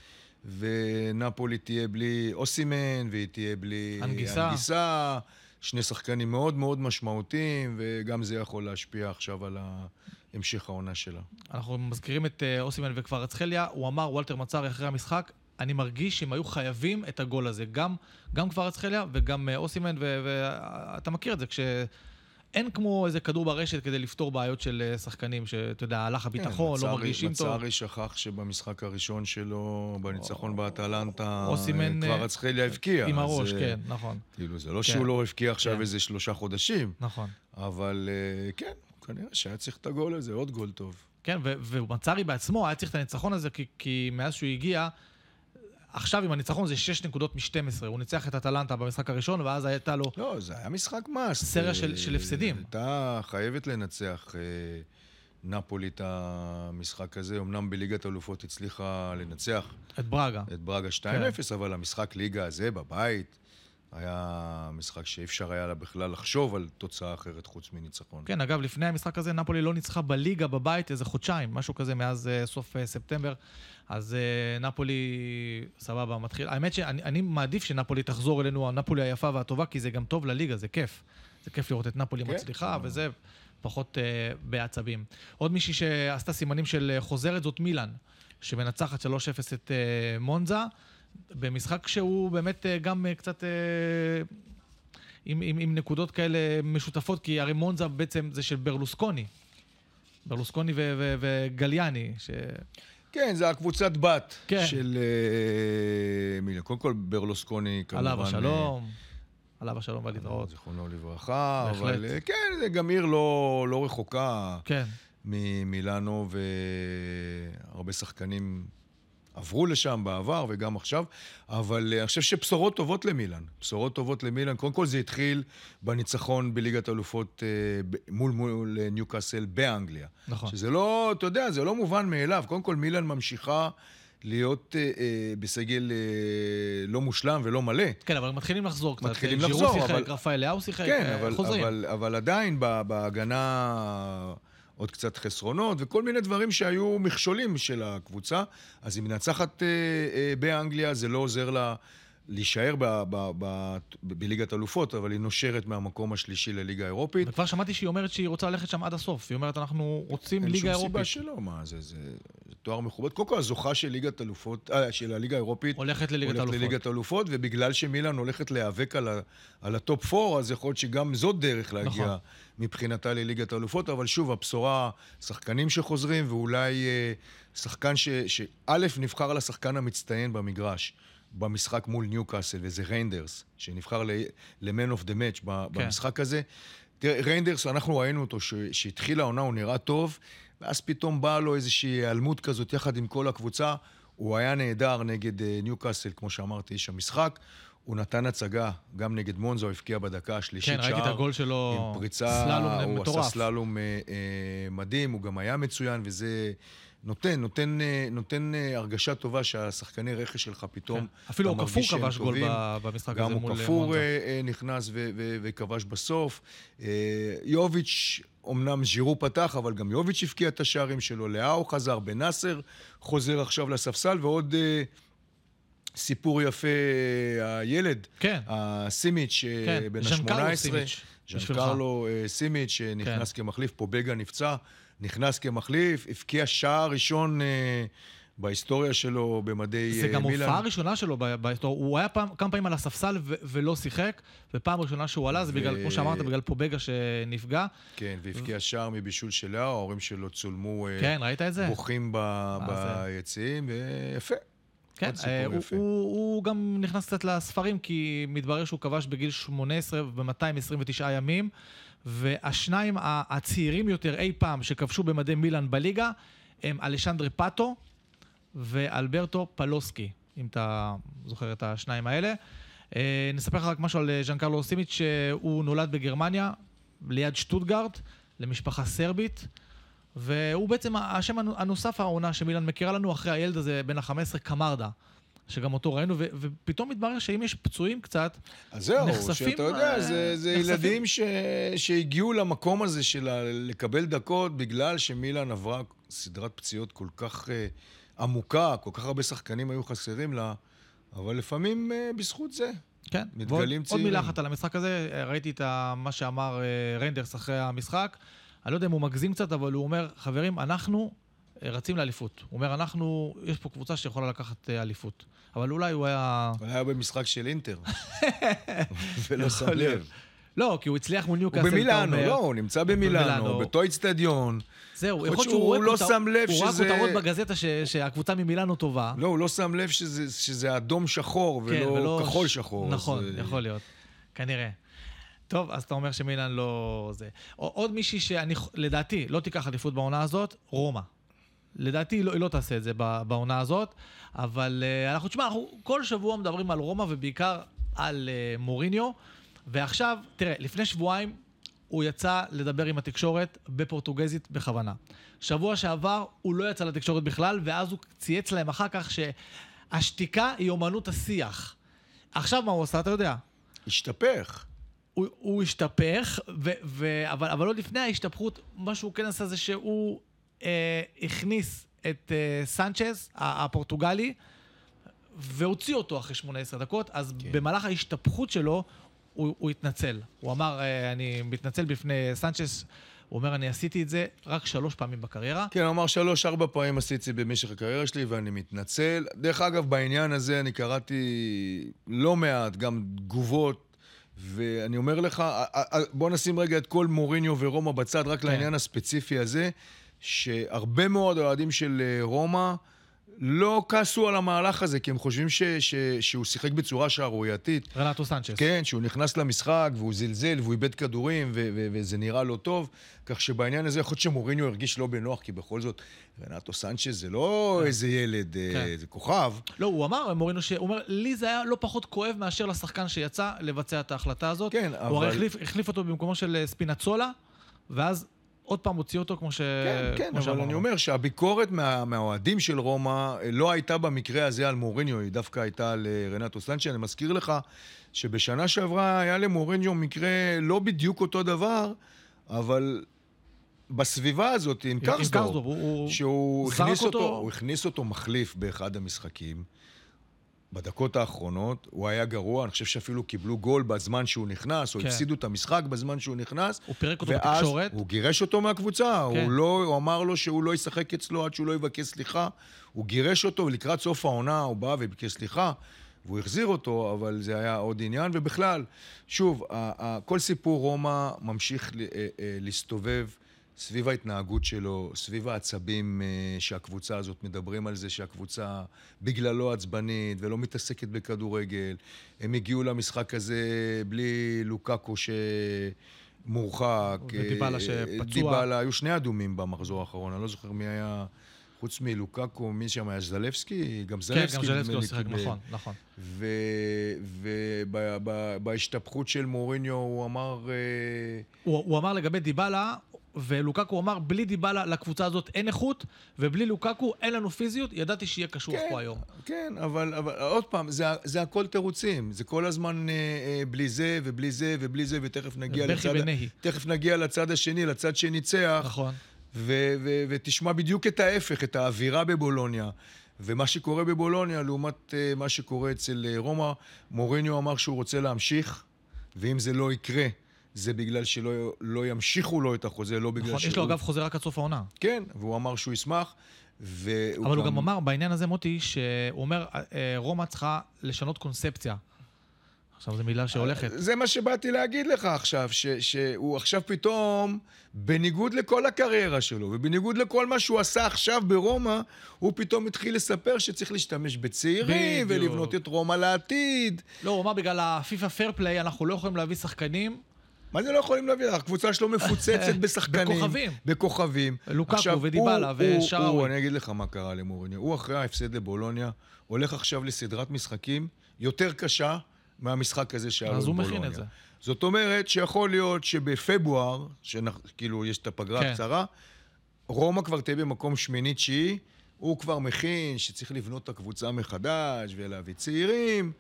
ונפולי תהיה בלי אוסימן, והיא תהיה בלי אנגיסה. אנגיסה. שני שחקנים מאוד מאוד משמעותיים, וגם זה יכול להשפיע עכשיו על המשך העונה שלה. אנחנו מזכירים את אה, אוסימן וכפר אצחליה, הוא אמר, וולטר מצרי אחרי המשחק, אני מרגיש שהם היו חייבים את הגול הזה. גם, גם כבר אצחליה וגם אה, אוסימן, ואתה מכיר את זה, כשאין כמו איזה כדור ברשת כדי לפתור בעיות של אה, שחקנים, שאתה יודע, הלך הביטחון, כן, לא מרגישים טוב. מצרי שכח שבמשחק הראשון שלו, בניצחון באטלנטה, אוסימן... כבר אצחליה הבקיע. עם הראש, זה, כן, נכון. כאילו, זה לא כן. שהוא לא הבקיע עכשיו כן. איזה שלושה חודשים. נכון. אבל כן, כנראה שהיה צריך את הגול הזה, עוד גול טוב. כן, ומצרי בעצמו היה צריך את הניצחון הזה, כי, כי מאז שהוא הגיע, עכשיו עם הניצחון זה 6 נקודות מ-12. הוא ניצח את אטלנטה במשחק הראשון, ואז הייתה לו... לא, זה היה משחק מס. סריה של, של הפסדים. הייתה חייבת לנצח אה, נפולי את המשחק הזה. אמנם בליגת אלופות הצליחה לנצח... את ברגה. את ברגה 2-0, כן. אבל המשחק ליגה הזה בבית... היה משחק שאי אפשר היה לה בכלל לחשוב על תוצאה אחרת חוץ מניצחון. כן, אגב, לפני המשחק הזה נפולי לא ניצחה בליגה בבית איזה חודשיים, משהו כזה מאז uh, סוף uh, ספטמבר. אז uh, נפולי, סבבה, מתחיל. האמת שאני מעדיף שנפולי תחזור אלינו, הנפולי היפה והטובה, כי זה גם טוב לליגה, זה כיף. זה כיף לראות את נפולי כן, מצליחה, כן. וזה פחות uh, בעצבים. עוד מישהי שעשתה סימנים של חוזרת זאת מילאן, שמנצחת 3-0 את uh, מונזה. במשחק שהוא באמת אה, גם אה, קצת... אה, עם, עם, עם נקודות כאלה משותפות, כי הרי מונזה בעצם זה של ברלוסקוני. ברלוסקוני ו- ו- וגליאני, ש... כן, זה הקבוצת בת כן. של... מילה. קודם כל, ברלוסקוני כמובן... עליו השלום. עליו השלום ולהתראות. זיכרונו לברכה. בהחלט. אבל כן, זה גם עיר לא, לא רחוקה. כן. ממילאנו, והרבה שחקנים עברו לשם בעבר וגם עכשיו, אבל אה, אני חושב שבשורות טובות למילאן. בשורות טובות למילאן. קודם כל זה התחיל בניצחון בליגת אלופות אה, מול, מול אה, ניוקאסל באנגליה. נכון. שזה לא, אתה יודע, זה לא מובן מאליו. קודם כל מילאן ממשיכה... להיות אה, אה, בסגל אה, לא מושלם ולא מלא. כן, אבל מתחילים לחזור קצת. מתחילים לחזור, אבל... שיחק, רפאל לאו שיחק, כן, אבל, חוזרים. אבל, אבל עדיין בהגנה... עוד קצת חסרונות, וכל מיני דברים שהיו מכשולים של הקבוצה. אז היא מנצחת אה, אה, באנגליה, זה לא עוזר לה להישאר ב, ב, ב, ב, בליגת אלופות, אבל היא נושרת מהמקום השלישי לליגה האירופית. וכבר שמעתי שהיא אומרת שהיא רוצה ללכת שם עד הסוף. היא אומרת, אנחנו רוצים ליגה אין שום אירופית. סיבה שלא, מה, זה, זה, זה תואר מכובד. קודם כל, הזוכה של ליגת אלופות, אה, של הליגה האירופית, הולכת לליגת הולכת האלופות. לליגת אלופות, ובגלל שמילאן הולכת להיאבק על, ה, על ה top 4, אז יכול להיות שגם זאת דרך להגיע נכון. מבחינתה לליגת האלופות, אבל שוב, הבשורה, שחקנים שחוזרים, ואולי אה, שחקן ש... שא', נבחר לשחקן המצטיין במגרש. במשחק מול ניוקאסל, וזה ריינדרס, שנבחר ל-Man of the Match ב- כן. במשחק הזה. תראה, ריינדרס, אנחנו ראינו אותו, ש- שהתחילה העונה, הוא נראה טוב, ואז פתאום באה לו איזושהי היעלמות כזאת יחד עם כל הקבוצה. הוא היה נהדר נגד אה, ניוקאסל, כמו שאמרתי, איש המשחק. הוא נתן הצגה, גם נגד מונצה, הבקיע בדקה השלישית כן, ראיתי את הגול שלו, עם פריצה, סללום הוא מטורף. עשה סללום אה, אה, מדהים, הוא גם היה מצוין, וזה נותן, נותן, אה, נותן אה, הרגשה טובה שהשחקני רכש שלך פתאום, כן. אפילו שהם כבש גול במשחק גם הזה מול כפור מונזה. אה, אה, נכנס ו- ו- וכבש בסוף. אה, יוביץ', אמנם ז'ירו פתח, אבל גם יוביץ' הבקיע את השערים שלו. לאהו חזר, בנאסר חוזר עכשיו לספסל, ועוד סיפור יפה, הילד, כן, הסימיץ', כן, בן ז'אנקרלו ה-18. סימיץ', בשבילך. ז'אנקרלו אה, סימיץ', שנכנס כמחליף, פובגה נפצע, נכנס כמחליף, הבקיע שער ראשון אה, בהיסטוריה שלו במדי זה אה, גם מילאן. הופעה ראשונה שלו בהיסטוריה. הוא היה פעם, כמה פעמים על הספסל ו- ולא שיחק, ופעם ראשונה שהוא עלה, זה בגלל, ו- כמו שאמרת, בגלל פובגה שנפגע. כן, והבקיע שער מבישול של לאו, ההורים שלו צולמו אה, כן, ראית את זה? בוכים ב- זה? ביציעים, ויפה. כן, אה, הוא. הוא, הוא גם נכנס קצת לספרים, כי מתברר שהוא כבש בגיל 18 ב-229 ימים, והשניים הצעירים יותר אי פעם שכבשו במדי מילאן בליגה, הם אלשנדרי פאטו ואלברטו פלוסקי, אם אתה זוכר את השניים האלה. אה, נספר לך רק משהו על אה, ז'אנקרלו סימיץ', שהוא נולד בגרמניה, ליד שטוטגרד, למשפחה סרבית. והוא בעצם השם הנו- הנוסף העונה שמילן מכירה לנו אחרי הילד הזה בן ה-15, קמרדה, שגם אותו ראינו, ו- ופתאום מתברר שאם יש פצועים קצת, אז זהו, נחשפים, שאתה יודע, אה, זה, זה נחשפים. ילדים ש, שהגיעו למקום הזה של לקבל דקות בגלל שמילן עברה סדרת פציעות כל כך אה, עמוקה, כל כך הרבה שחקנים היו חסרים לה, אבל לפעמים אה, בזכות זה. כן, מתגלים ועוד- עוד צעירים. מילה אחת על המשחק הזה, ראיתי את ה- מה שאמר אה, ריינדרס אחרי המשחק, אני לא יודע אם הוא מגזים קצת, אבל הוא אומר, חברים, אנחנו רצים לאליפות. הוא אומר, אנחנו, יש פה קבוצה שיכולה לקחת אה, אליפות. אבל אולי הוא היה... הוא היה במשחק של אינטר, ולא שם. לב. לא, כי הוא הצליח מול הוא ניוקאסל, אתה במילאנו. לא, הוא נמצא במילאנו. באותו איצטדיון. זהו, יכול להיות שהוא רואה לא שם לב הוא ראה שזה- כותרות בגזטה שהקבוצה ממילאנו טובה. לא, הוא לא שם לב שזה, שזה אדום שחור כן, ולא כחול שחור. נכון, אה, יכול להיות. כנראה. טוב, אז אתה אומר שמילאן לא זה. עוד מישהי שאני, לדעתי, לא תיקח אליפות בעונה הזאת, רומא. לדעתי היא לא, היא לא תעשה את זה בעונה הזאת, אבל uh, אנחנו, תשמע, אנחנו כל שבוע מדברים על רומא ובעיקר על uh, מוריניו, ועכשיו, תראה, לפני שבועיים הוא יצא לדבר עם התקשורת בפורטוגזית בכוונה. שבוע שעבר הוא לא יצא לתקשורת בכלל, ואז הוא צייץ להם אחר כך שהשתיקה היא אומנות השיח. עכשיו מה הוא עשה, אתה יודע? השתפך. הוא, הוא השתפך, ו, ו, אבל, אבל עוד לפני ההשתפכות, מה שהוא כן עשה זה שהוא אה, הכניס את אה, סנצ'ז, הפורטוגלי, והוציא אותו אחרי 18 דקות, אז כן. במהלך ההשתפכות שלו, הוא, הוא התנצל. הוא אמר, אה, אני מתנצל בפני סנצ'ז, הוא אומר, אני עשיתי את זה רק שלוש פעמים בקריירה. כן, הוא אמר שלוש-ארבע פעמים עשיתי את זה במשך הקריירה שלי, ואני מתנצל. דרך אגב, בעניין הזה אני קראתי לא מעט, גם תגובות, ואני אומר לך, בוא נשים רגע את כל מוריניו ורומא בצד, רק כן. לעניין הספציפי הזה, שהרבה מאוד אוהדים של אה, רומא לא כעסו על המהלך הזה, כי הם חושבים ש, ש, שהוא שיחק בצורה שערורייתית. רנטו סנצ'ז. כן, שהוא נכנס למשחק והוא זלזל והוא איבד כדורים ו- ו- וזה נראה לא טוב. כך שבעניין הזה יכול להיות שמוריניו הרגיש לא בנוח, כי בכל זאת, רנטו סנצ'ז זה לא כן. איזה ילד, אה, כן. זה כוכב. לא, הוא אמר, מורינו, שהוא אומר, לי זה היה לא פחות כואב מאשר לשחקן שיצא לבצע את ההחלטה הזאת. כן, הוא הרי אבל- החליף, החליף אותו במקומו של אה, ספינצולה, ואז עוד פעם הוציא אותו כמו ש... כן, כן, אבל שאמרנו. אני אומר שהביקורת מה- מהאוהדים של רומא אה, לא הייתה במקרה הזה על מוריניו, היא דווקא הייתה על רנטו סנצ'י. אני מזכיר לך שבשנה שעברה היה למוריניו מקרה לא בדיוק אותו דבר, אבל בסביבה הזאת, עם הוא... שהוא זרק הכניס אותו, אותו- הוא הכניס אותו מחליף באחד המשחקים. בדקות האחרונות, הוא היה גרוע, אני חושב שאפילו קיבלו גול בזמן שהוא נכנס, או כן. הפסידו את המשחק בזמן שהוא נכנס. הוא פירק אותו ואז בתקשורת. הוא גירש אותו מהקבוצה, כן. הוא, לא, הוא אמר לו שהוא לא ישחק אצלו עד שהוא לא יבקש סליחה. הוא גירש אותו, ולקראת סוף העונה הוא בא וביקש סליחה, והוא החזיר אותו, אבל זה היה עוד עניין. ובכלל, שוב, כל סיפור רומא ממשיך ל- אה, אה, להסתובב סביב ההתנהגות שלו, סביב העצבים אה, שהקבוצה הזאת, מדברים על זה שהקבוצה בגללו עצבנית ולא מתעסקת בכדורגל. הם הגיעו למשחק הזה בלי לוקקו שמורחק. ודיבאלה אה, שפצוע. דיבאלה, היו שני אדומים במחזור האחרון, אני לא זוכר מי היה, חוץ מלוקקו, מי שם היה זלבסקי? גם כן, זלבסקי. גם ז'לנסקי נדמה לא שיחק. נכון, נכון. ובהשתפכות של מוריניו הוא אמר... אה, הוא, הוא אמר לגבי דיבלה, ולוקקו אמר, בלי דיבלה לקבוצה הזאת אין איכות, ובלי לוקקו אין לנו פיזיות, ידעתי שיהיה קשוח כן, פה היום. כן, אבל, אבל עוד פעם, זה, זה הכל תירוצים. זה כל הזמן אה, אה, בלי זה ובלי זה ובלי זה, ותכף נגיע, לצד, ונהי. תכף נגיע לצד השני, לצד שניצח. נכון. ו- ו- ותשמע בדיוק את ההפך, את האווירה בבולוניה. ומה שקורה בבולוניה לעומת uh, מה שקורה אצל uh, רומא, מוריניו אמר שהוא רוצה להמשיך, ואם זה לא יקרה, זה בגלל שלא לא ימשיכו לו את החוזה, לא בגלל נכון. שהוא... יש לו אגב חוזה רק עד סוף העונה. כן, והוא אמר שהוא ישמח, והוא אבל הוא גם אמר בעניין הזה, מוטי, שהוא אומר, אה, רומא צריכה לשנות קונספציה. עכשיו זו מילה שהולכת. זה מה שבאתי להגיד לך עכשיו, ש, שהוא עכשיו פתאום, בניגוד לכל הקריירה שלו, ובניגוד לכל מה שהוא עשה עכשיו ברומא, הוא פתאום התחיל לספר שצריך להשתמש בצעירים, בדיוק. ולבנות את רומא לעתיד. לא, הוא אמר בגלל הפיפא פייר פליי, אנחנו לא יכולים להביא שחקנים. מה זה לא יכולים להביא? הקבוצה שלו מפוצצת בשחקנים. בכוכבים. בכוכבים. לוקקו ודיבלה. הוא, אני אגיד לך מה קרה למוריניו. הוא אחרי ההפסד לבולוניה, הולך עכשיו לסדרת משחקים יותר קשה מהמשחק הזה שהיה לו אז הוא בבולוניה. מכין את זה. זאת אומרת שיכול להיות שבפברואר, שכאילו יש את הפגרה כן. הקצרה, רומא כבר תהיה במקום שמיני-תשיעי, הוא כבר מכין שצריך לבנות את הקבוצה מחדש ולהביא צעירים.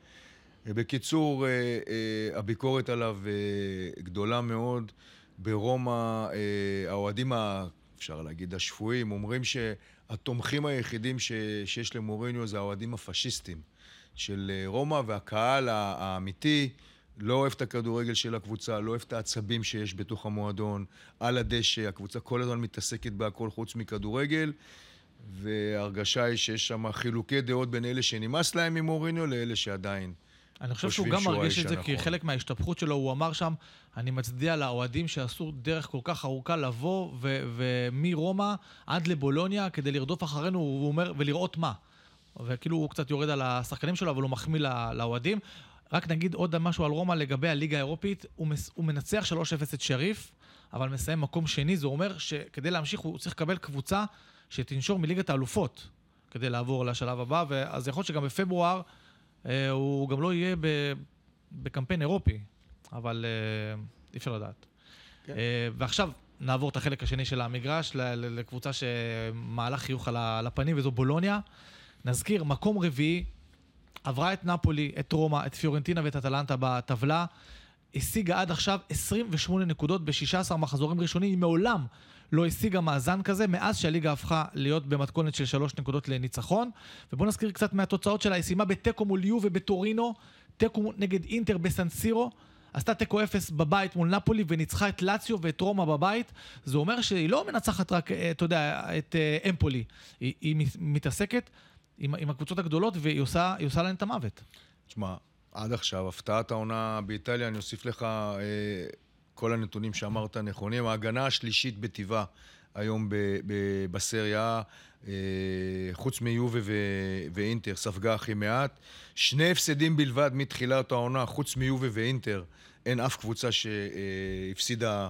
בקיצור, אה, אה, הביקורת עליו אה, גדולה מאוד. ברומא, האוהדים, אפשר להגיד, השפויים, אומרים שהתומכים היחידים שיש למוריניו זה האוהדים הפשיסטים של רומא, והקהל האמיתי לא אוהב את הכדורגל של הקבוצה, לא אוהב את העצבים שיש בתוך המועדון, על הדשא, הקבוצה כל הזמן מתעסקת בהכל חוץ מכדורגל. וההרגשה היא שיש שם חילוקי דעות בין אלה שנמאס להם ממוריניו לאלה שעדיין. אני חושב שהוא גם מרגיש את זה, כי. חלק מההשתפכות שלו, הוא אמר שם, אני מצדיע לאוהדים שעשו דרך כל כך ארוכה לבוא, ומרומא עד לבולוניה כדי לרדוף אחרינו, הוא אומר, ולראות מה. וכאילו הוא קצת יורד על השחקנים שלו, אבל הוא מחמיא לא- לאוהדים. רק נגיד עוד משהו על רומא לגבי הליגה האירופית, הוא, מס, הוא מנצח 3-0 את שריף, אבל מסיים מקום שני, זה אומר שכדי להמשיך הוא צריך לקבל קבוצה שתנשור מליגת האלופות כדי לעבור לשלב הבא, ואז יכול להיות שגם בפברואר הוא גם לא יהיה בקמפיין אירופי, אבל אה, אי אפשר לדעת. כן. אה, ועכשיו נעבור את החלק השני של המגרש לקבוצה שמעלה חיוך על הפנים, וזו בולוניה. נזכיר, מקום רביעי, עברה את נפולי, את רומא, את פיורנטינה ואת אטלנטה בטבלה. השיגה עד עכשיו 28 נקודות ב-16 מחזורים ראשונים, היא מעולם לא השיגה מאזן כזה, מאז שהליגה הפכה להיות במתכונת של 3 נקודות לניצחון. ובואו נזכיר קצת מהתוצאות שלה, היא סיימה בתיקו מול יו ובטורינו, תיקו נגד אינטר בסנסירו. עשתה תיקו אפס בבית מול נפולי וניצחה את לאציו ואת רומא בבית. זה אומר שהיא לא מנצחת רק, אה, אתה יודע, את אה, אמפולי. היא, היא מתעסקת עם, עם הקבוצות הגדולות והיא עושה, עושה להן את המוות. תשמע, עד עכשיו, הפתעת העונה באיטליה, אני אוסיף לך אה, כל הנתונים שאמרת נכונים. ההגנה השלישית בטבעה היום ב- ב- בסריה, אה, חוץ מיובה ו- ואינטר, ספגה הכי מעט. שני הפסדים בלבד מתחילת העונה, חוץ מיובה ואינטר, אין אף קבוצה שהפסידה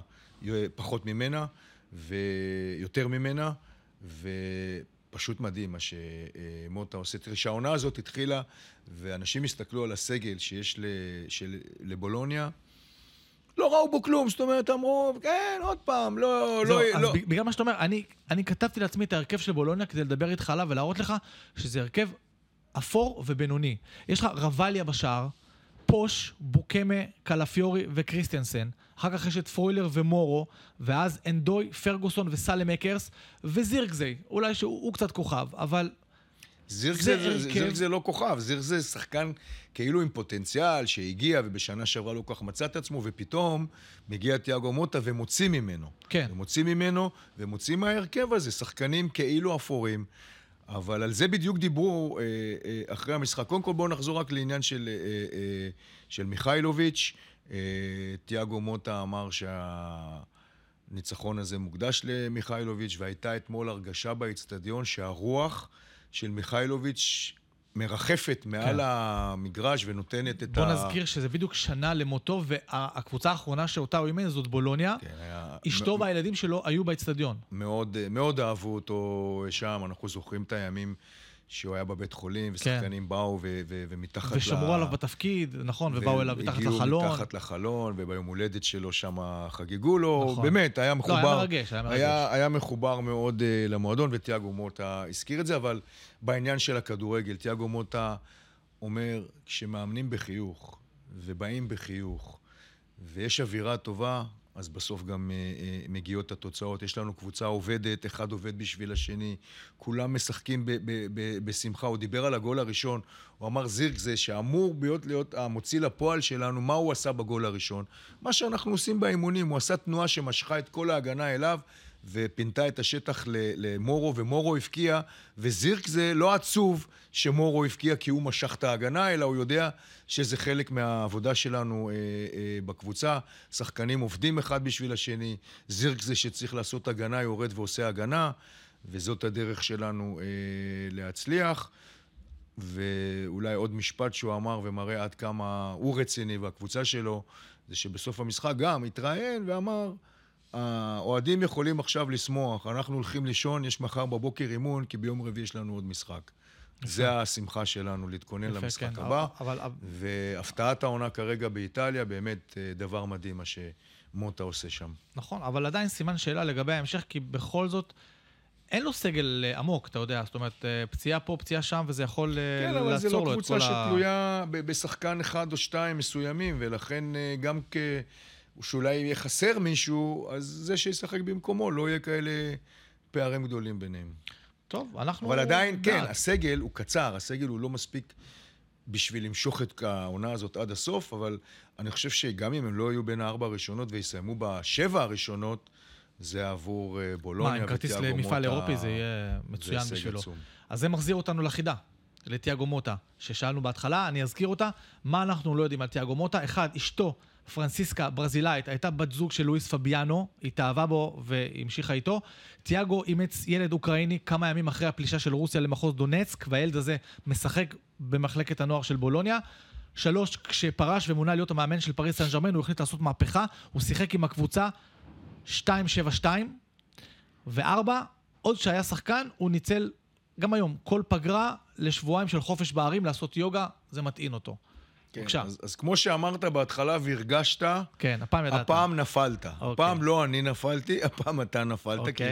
פחות ממנה ויותר ממנה. ופשוט מדהים מה שמוטה עושה. תראה, שהעונה הזאת התחילה, ואנשים הסתכלו על הסגל שיש לבולוניה, לא ראו בו כלום, זאת אומרת, אמרו, כן, עוד פעם, לא, זהו, לא, אז לא. בגלל מה שאתה אומר, אני, אני כתבתי לעצמי את ההרכב של בולוניה כדי לדבר איתך עליו ולהראות לך שזה הרכב אפור ובינוני. יש לך רבאליה בשער, פוש, ביוקמה, קלפיורי וקריסטיאנסן. אחר כך יש את פרוילר ומורו, ואז אנדוי, פרגוסון וסלמאקרס, וזירגזי. אולי שהוא הוא קצת כוכב, אבל זירק זה זה, זה, הרכב. זירק זה לא כוכב, זירק זה שחקן כאילו עם פוטנציאל שהגיע ובשנה שעברה לא כל כך מצא את עצמו, ופתאום מגיע תיאגו מוטה ומוציא ממנו. כן. ומוציא ממנו, ומוציא מההרכב הזה שחקנים כאילו אפורים. אבל על זה בדיוק דיברו אה, אה, אחרי המשחק. קודם כל בואו נחזור רק לעניין של, אה, אה, של מיכאילוביץ'. אה, תיאגו מוטה אמר שהניצחון הזה מוקדש למיכאילוביץ', והייתה אתמול הרגשה באצטדיון שהרוח של מיכאילוביץ' מרחפת מעל כן. המגרש ונותנת את בוא ה... נזכיר שזה בדיוק שנה למותו, והקבוצה האחרונה שאותה הוא אימן זאת בולוניה. כן, היה... אשתו מ- והילדים שלו היו באצטדיון. מאוד, מאוד אהבו אותו שם, אנחנו זוכרים את הימים שהוא היה בבית חולים, כן. ושחקנים באו ו- ו- ומתחת ושמרו עליו בתפקיד, נכון, ובאו אליו מתחת לחלון. הגיעו מתחת לחלון, וביום הולדת שלו שם חגגו לו. נכון. באמת, היה מחובר. היה מרגש, היה מרגש. היה, היה מחובר מאוד uh, למועדון, ותיאגו מוטה הזכיר את זה, אבל בעניין של הכדורגל, תיאגו מוטה אומר, כשמאמנים בחיוך, ובאים בחיוך, ויש אווירה טובה, אז בסוף גם uh, uh, מגיעות התוצאות. יש לנו קבוצה עובדת, אחד עובד בשביל השני, כולם משחקים ב- ב- ב- בשמחה. הוא דיבר על הגול הראשון, הוא אמר זירק זה שאמור להיות, להיות המוציא לפועל שלנו, מה הוא עשה בגול הראשון? מה שאנחנו עושים באימונים, הוא עשה תנועה שמשכה את כל ההגנה אליו. ופינתה את השטח למורו, ומורו הבקיע, וזירק זה לא עצוב שמורו הבקיע כי הוא משך את ההגנה, אלא הוא יודע שזה חלק מהעבודה שלנו אה, אה, בקבוצה. שחקנים עובדים אחד בשביל השני, זירק זה שצריך לעשות הגנה, יורד ועושה הגנה, וזאת הדרך שלנו אה, להצליח. ואולי עוד משפט שהוא אמר ומראה עד כמה הוא רציני והקבוצה שלו, זה שבסוף המשחק גם התראיין ואמר, האוהדים יכולים עכשיו לשמוח, אנחנו הולכים לישון, יש מחר בבוקר אימון, כי ביום רביעי יש לנו עוד משחק. זה השמחה שלנו, להתכונן למשחק כן, הבא. אבל- אבל- והפתעת העונה כרגע באיטליה, באמת אה, דבר מדהים מה שמוטה עושה שם. נכון, אבל עדיין סימן שאלה לגבי ההמשך, כי בכל זאת, אין לו סגל אה, עמוק, אתה יודע, זאת אומרת, אה, פציעה פה, פציעה שם, וזה יכול כן, אבל זה לעצור לא לו את קבוצה כל ה... שתלויה ב- בשחקן אחד או שתיים מסוימים, ולכן גם כ... שאולי יהיה חסר מישהו, אז זה שישחק במקומו, לא יהיה כאלה פערים גדולים ביניהם. טוב, אנחנו... אבל עדיין, כן, בעד. הסגל הוא קצר, הסגל הוא לא מספיק בשביל למשוך את העונה הזאת עד הסוף, אבל אני חושב שגם אם הם לא יהיו בין הארבע הראשונות ויסיימו בשבע הראשונות, זה עבור אה, בולוניה מה, עם כרטיס ותיאגו למפעל מוטה, אירופי זה יהיה זה מצוין הישג בשבילו. עצום. אז זה מחזיר אותנו לחידה, לתיאגו מוטה, ששאלנו בהתחלה, אני אזכיר אותה. מה אנחנו לא יודעים על תיאגו מוטה? אחד, אשתו, פרנסיסקה ברזילאית, הייתה בת זוג של לואיס פביאנו, התאהבה בו והמשיכה איתו. תיאגו אימץ ילד אוקראיני כמה ימים אחרי הפלישה של רוסיה למחוז דונצק, והילד הזה משחק במחלקת הנוער של בולוניה. שלוש, כשפרש ומונה להיות המאמן של פריס סן ג'רמן, הוא החליט לעשות מהפכה, הוא שיחק עם הקבוצה 2-7-2, וארבע, עוד שהיה שחקן, הוא ניצל גם היום כל פגרה לשבועיים של חופש בערים לעשות יוגה, זה מטעין אותו. כן, בבקשה. אז, אז כמו שאמרת בהתחלה והרגשת, כן, הפעם ידעת. הפעם נפלת. אוקיי. הפעם לא אני נפלתי, הפעם אתה נפלת, אוקיי. כי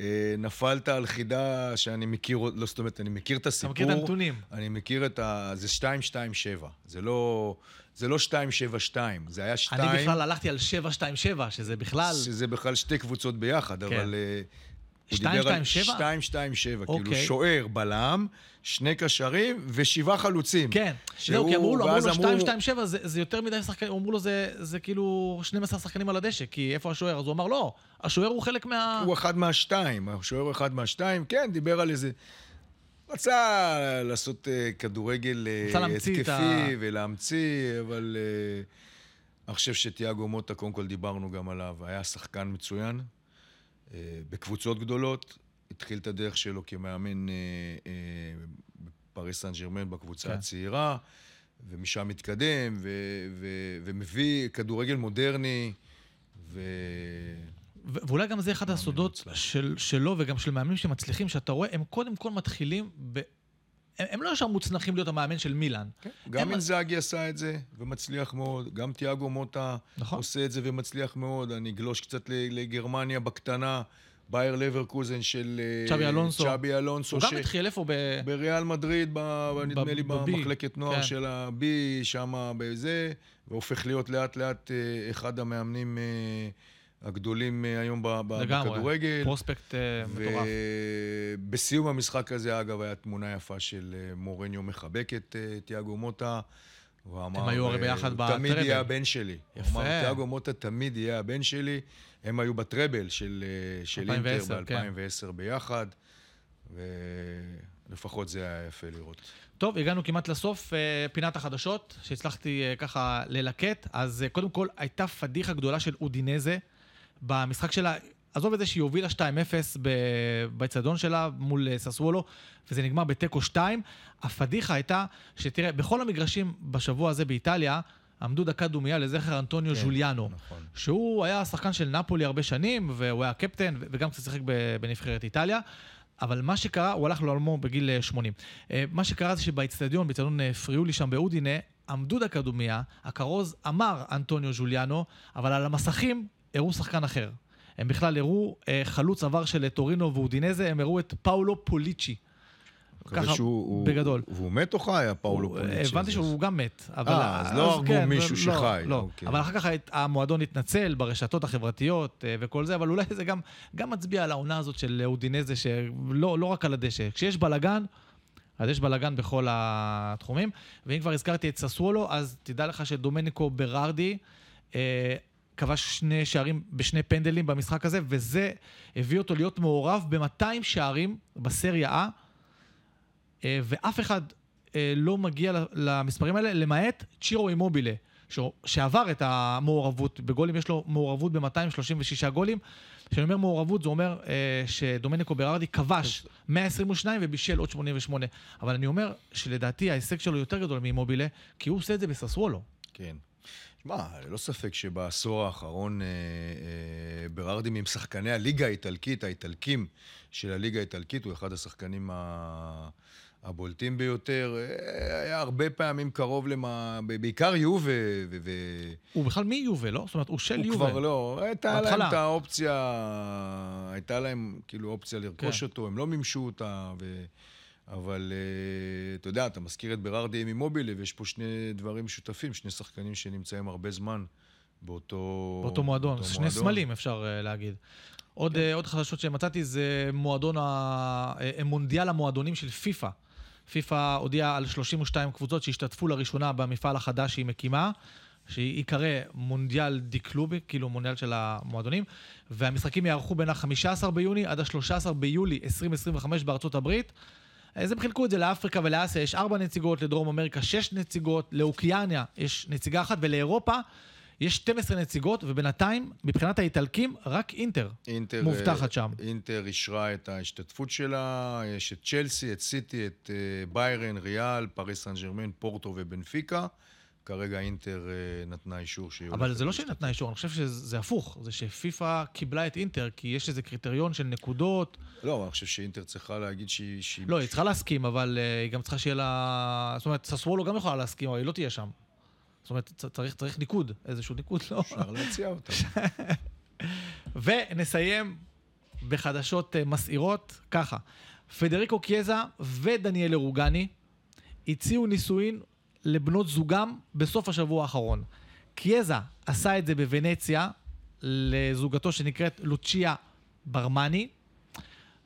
אה, נפלת על חידה שאני מכיר, לא זאת אומרת, אני מכיר את אתה הסיפור. מכיר את הנתונים. אני מכיר את ה... זה 227. זה לא, זה לא 272, זה היה 2... אני בכלל הלכתי על 727, שזה בכלל... שזה בכלל שתי קבוצות ביחד, כן. אבל... אה, הוא 227? 227, כאילו אוקיי. שוער, בלם, שני קשרים ושבעה חלוצים. כן, שהוא- זהו, כי אמרו לו, אמרו לו אמרו- 227, זה זה יותר מדי שחקנים, אמרו לו, זה זה כאילו 12 שחקנים על הדשא, כי איפה השוער? אז הוא אמר, לא, השוער הוא חלק מה... הוא אחד מהשתיים, השוער הוא אחד מהשתיים, כן, דיבר על איזה... רצה לעשות uh, כדורגל להמציא את ה- התקפי ולהמציא, אבל uh, אני חושב שתיאגו מוטה, קודם כל דיברנו גם עליו, היה שחקן מצוין, בקבוצות גדולות, התחיל את הדרך שלו כמאמן uh, uh, בפריס סן ג'רמן בקבוצה כן. הצעירה, ומשם מתקדם, ו- ו- ומביא כדורגל מודרני, ו... ו- ואולי גם זה אחד הסודות. של, שלו וגם של מאמנים שמצליחים, שאתה רואה, הם קודם כל מתחילים ב... הם, הם לא ישר מוצלחים להיות המאמן של מילאן. גם הם- אינזאגי עשה את זה, ומצליח מאוד. גם תיאגו מוטה נכון. עושה את זה ומצליח מאוד. אני אגלוש קצת לגרמניה בקטנה, בייר לברקוזן של... אה, צ'אבי אלונסו. צ'אבי אלונסו. הוא גם התחיל איפה? ב... בריאל מדריד, ב- נדמה לי ב-B, במחלקת נוער כן. של ה-B, שם בזה, והופך להיות לאט לאט אה, אחד המאמנים אה, הגדולים אה, היום ב- ב- לגמרי. בכדורגל. פרוספקט אה, מטורף. ובסיום המשחק הזה, אגב, הייתה תמונה יפה של אה, מורניו מחבק את תיאגו מוטה. הוא אמר, הם היו הרי ביחד הוא תמיד בטראבל." יהיה הבן שלי. יפה. הוא אמר, תיאגו מוטה תמיד יהיה הבן שלי. הם היו בטראבל של, של 2010, אינטר כן. ב-2010 ביחד, ולפחות זה היה יפה לראות. טוב, הגענו כמעט לסוף, פינת החדשות, שהצלחתי ככה ללקט. אז קודם כל, הייתה פדיחה גדולה של אודינזה במשחק שלה. עזוב את זה שהיא הובילה 2-0 ב- באצטדיון שלה מול אה, ססוולו, וזה נגמר בתיקו 2. הפדיחה הייתה, שתראה, בכל המגרשים בשבוע הזה באיטליה, עמדו דקה דומייה לזכר אנטוניו כן, ז'וליאנו. נכון. שהוא היה שחקן של נפולי הרבה שנים, והוא היה קפטן, וגם קצת שיחק בנבחרת איטליה. אבל מה שקרה, הוא הלך לעולמו בגיל אה, 80. אה, מה שקרה זה שבאצטדיון, באצטדיון אה, פריולי שם באודינה, עמדו דקה דומייה, הכרוז אמר אנטוניו ז'וליאנו, אבל על המסכים הראו שחקן אחר. הם בכלל הראו אה, חלוץ עבר של טורינו ואודינזה, הם הראו את פאולו פוליצ'י. ככה, שהוא- הוא- בגדול. והוא מת או חי, הפאולו הוא- פוליצ'י? הבנתי? שהוא גם מת. אה, אז לא הרגו מישהו לא, שחי, לא, אוקיי. אבל אחר כך המועדון התנצל ברשתות החברתיות אה, וכל זה, אבל אולי זה גם, גם מצביע על העונה הזאת של אודינזה, שלא לא רק על הדשא. כשיש בלאגן, אז יש בלאגן בכל התחומים. ואם כבר הזכרתי את ססוולו, אז תדע לך שדומניקו ברארדי אה, כבש שני שערים בשני פנדלים במשחק הזה, וזה הביא אותו להיות מעורב ב-200 שערים בסריה A. אה, ואף אחד אה, לא מגיע למספרים האלה, למעט צ'ירו אימובילה, שעבר את המעורבות בגולים, יש לו מעורבות ב-236 גולים. כשאני אומר מעורבות, זה אומר אה, שדומניקו ברארדי כבש 122 ובישל עוד 88. אבל אני אומר שלדעתי ההישג שלו יותר גדול מאימובילה, כי הוא עושה את זה בססוולו. כן. שמע, ללא ספק שבעשור האחרון אה, אה, ברארדי עם שחקני הליגה האיטלקית, האיטלקים של הליגה האיטלקית, הוא אחד השחקנים ה... הבולטים ביותר. אה, היה הרבה פעמים קרוב למה... בעיקר יובה, ו... ו... הוא בכלל מיובה, לא? זאת אומרת, הוא של הוא יובה. כבר לא, הייתה להם. את האופציה, הייתה להם כאילו אופציה לרכוש כן. אותו, הם לא מימשו אותה, ו... אבל אה, אתה יודע, אתה מזכיר את ברארדי עם אימובילה, ויש פה שני דברים משותפים, שני שחקנים שנמצאים הרבה זמן באותו... באותו מועדון. באותו שני סמלים, אפשר אה, להגיד. עוד, כן. אה, עוד חדשות שמצאתי זה מועדון, ה- מונדיאל המועדונים של פיפ"א. פיפ"א הודיעה על 32 קבוצות שהשתתפו לראשונה במפעל החדש שהיא מקימה, שייקרא מונדיאל די קלובי, כאילו מונדיאל של המועדונים, והמשחקים יערכו בין ה-15 ביוני עד ה-13 ביולי 2025 בארצות הברית. אז הם חילקו את זה לאפריקה ולאסיה, יש ארבע נציגות, לדרום אמריקה שש נציגות, לאוקיאניה יש נציגה אחת, ולאירופה יש 12 נציגות, ובינתיים, מבחינת האיטלקים, רק אינטר. אינטר, מובטחת אה, שם. אינטר אישרה את ההשתתפות שלה, יש את צ'לסי, את סיטי, את אה, ביירן, ריאל, פריס סן ג'רמן, פורטו ובנפיקה. כרגע אינטר אה, נתנה אישור שהיא אבל זה לא שהיא. נתנה אישור, אני חושב שזה הפוך. זה שפיפ"א קיבלה את אינטר, כי יש איזה קריטריון של נקודות. לא, אני חושב שאינטר צריכה להגיד שהיא... שהיא- לא, היא צריכה להסכים, אבל אה, היא גם צריכה שיהיה לה... זאת אומרת, ססוולו גם יכולה להסכים, אבל היא לא תהיה שם. זאת אומרת, צריך, צריך ניקוד, איזשהו ניקוד, לא? אפשר להציע אותה. ונסיים בחדשות אה, מסעירות, ככה. פדריקו קיאזה ודניאל רוגני הציעו נישואין לבנות זוגם בסוף השבוע האחרון. קיאזה עשה את זה בוונציה לזוגתו שנקראת לוצ'יה ברמני,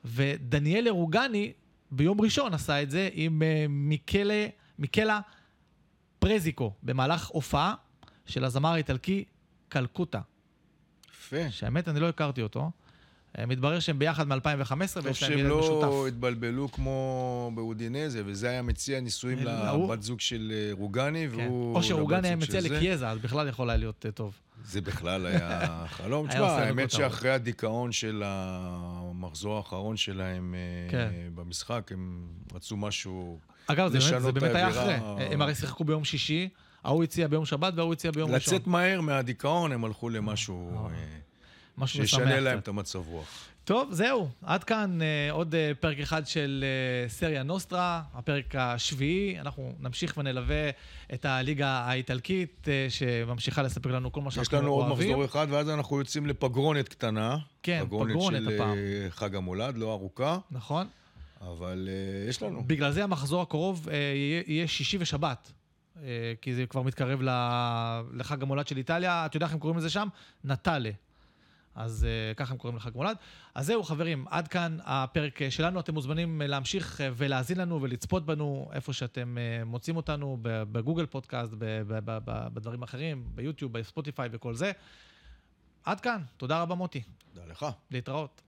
ודניאל רוגני ביום ראשון עשה את זה עם אה, מיקלה, מיקלה פרזיקו במהלך הופעה של הזמר האיטלקי קלקוטה. יפה. שהאמת, אני לא הכרתי אותו. אה, מתברר שהם ביחד מ-2015 טוב ויש להם שהם ילד לא משותף. התבלבלו כמו באודינזה, וזה היה מציע נישואים אה? לבת זוג של אה, רוגני, כן. והוא... או שרוגני היה מציע. לקיאזה, אז בכלל יכול היה להיות טוב. זה בכלל היה חלום. תשמע, האמת. שאחרי הדיכאון של המחזור האחרון שלהם כן. במשחק, הם רצו משהו... אגב, זה באמת, זה באמת היה. אחרי. הם הרי שיחקו ביום שישי, ההוא הציע ביום שבת וההוא הציע ביום ראשון. לצאת מהר מהדיכאון, הם הלכו למשהו משהו משמח שישנה להם. את המצב רוח. טוב, זהו. עד כאן אה, עוד אה, פרק אחד של אה, סריה נוסטרה, הפרק השביעי. אנחנו נמשיך ונלווה את הליגה האיטלקית, אה, שממשיכה לספק לנו כל מה יש שאנחנו לנו עוד אוהבים. מחזור אחד, ואז אנחנו יוצאים לפגרונת קטנה. כן, פגרונת של אה, הפעם. חג המולד, לא ארוכה, נכון? אבל אה, יש לנו. בגלל זה המחזור הקרוב אה, יהיה, יהיה שישי ושבת. אה, כי זה כבר מתקרב לחג המולד של איטליה. אתה יודע איך הם קוראים לזה שם? נטאלה. אז uh, ככה הם קוראים לחג מולד. אז זהו, חברים, עד כאן הפרק אה, שלנו. אתם מוזמנים אה, להמשיך ולהאזין לנו ולצפות בנו איפה שאתם uh, מוצאים אותנו, בגוגל פודקאסט, בדברים אחרים, ביוטיוב, בספוטיפיי וכל זה. עד כאן. תודה רבה, מוטי. תודה לך. להתראות.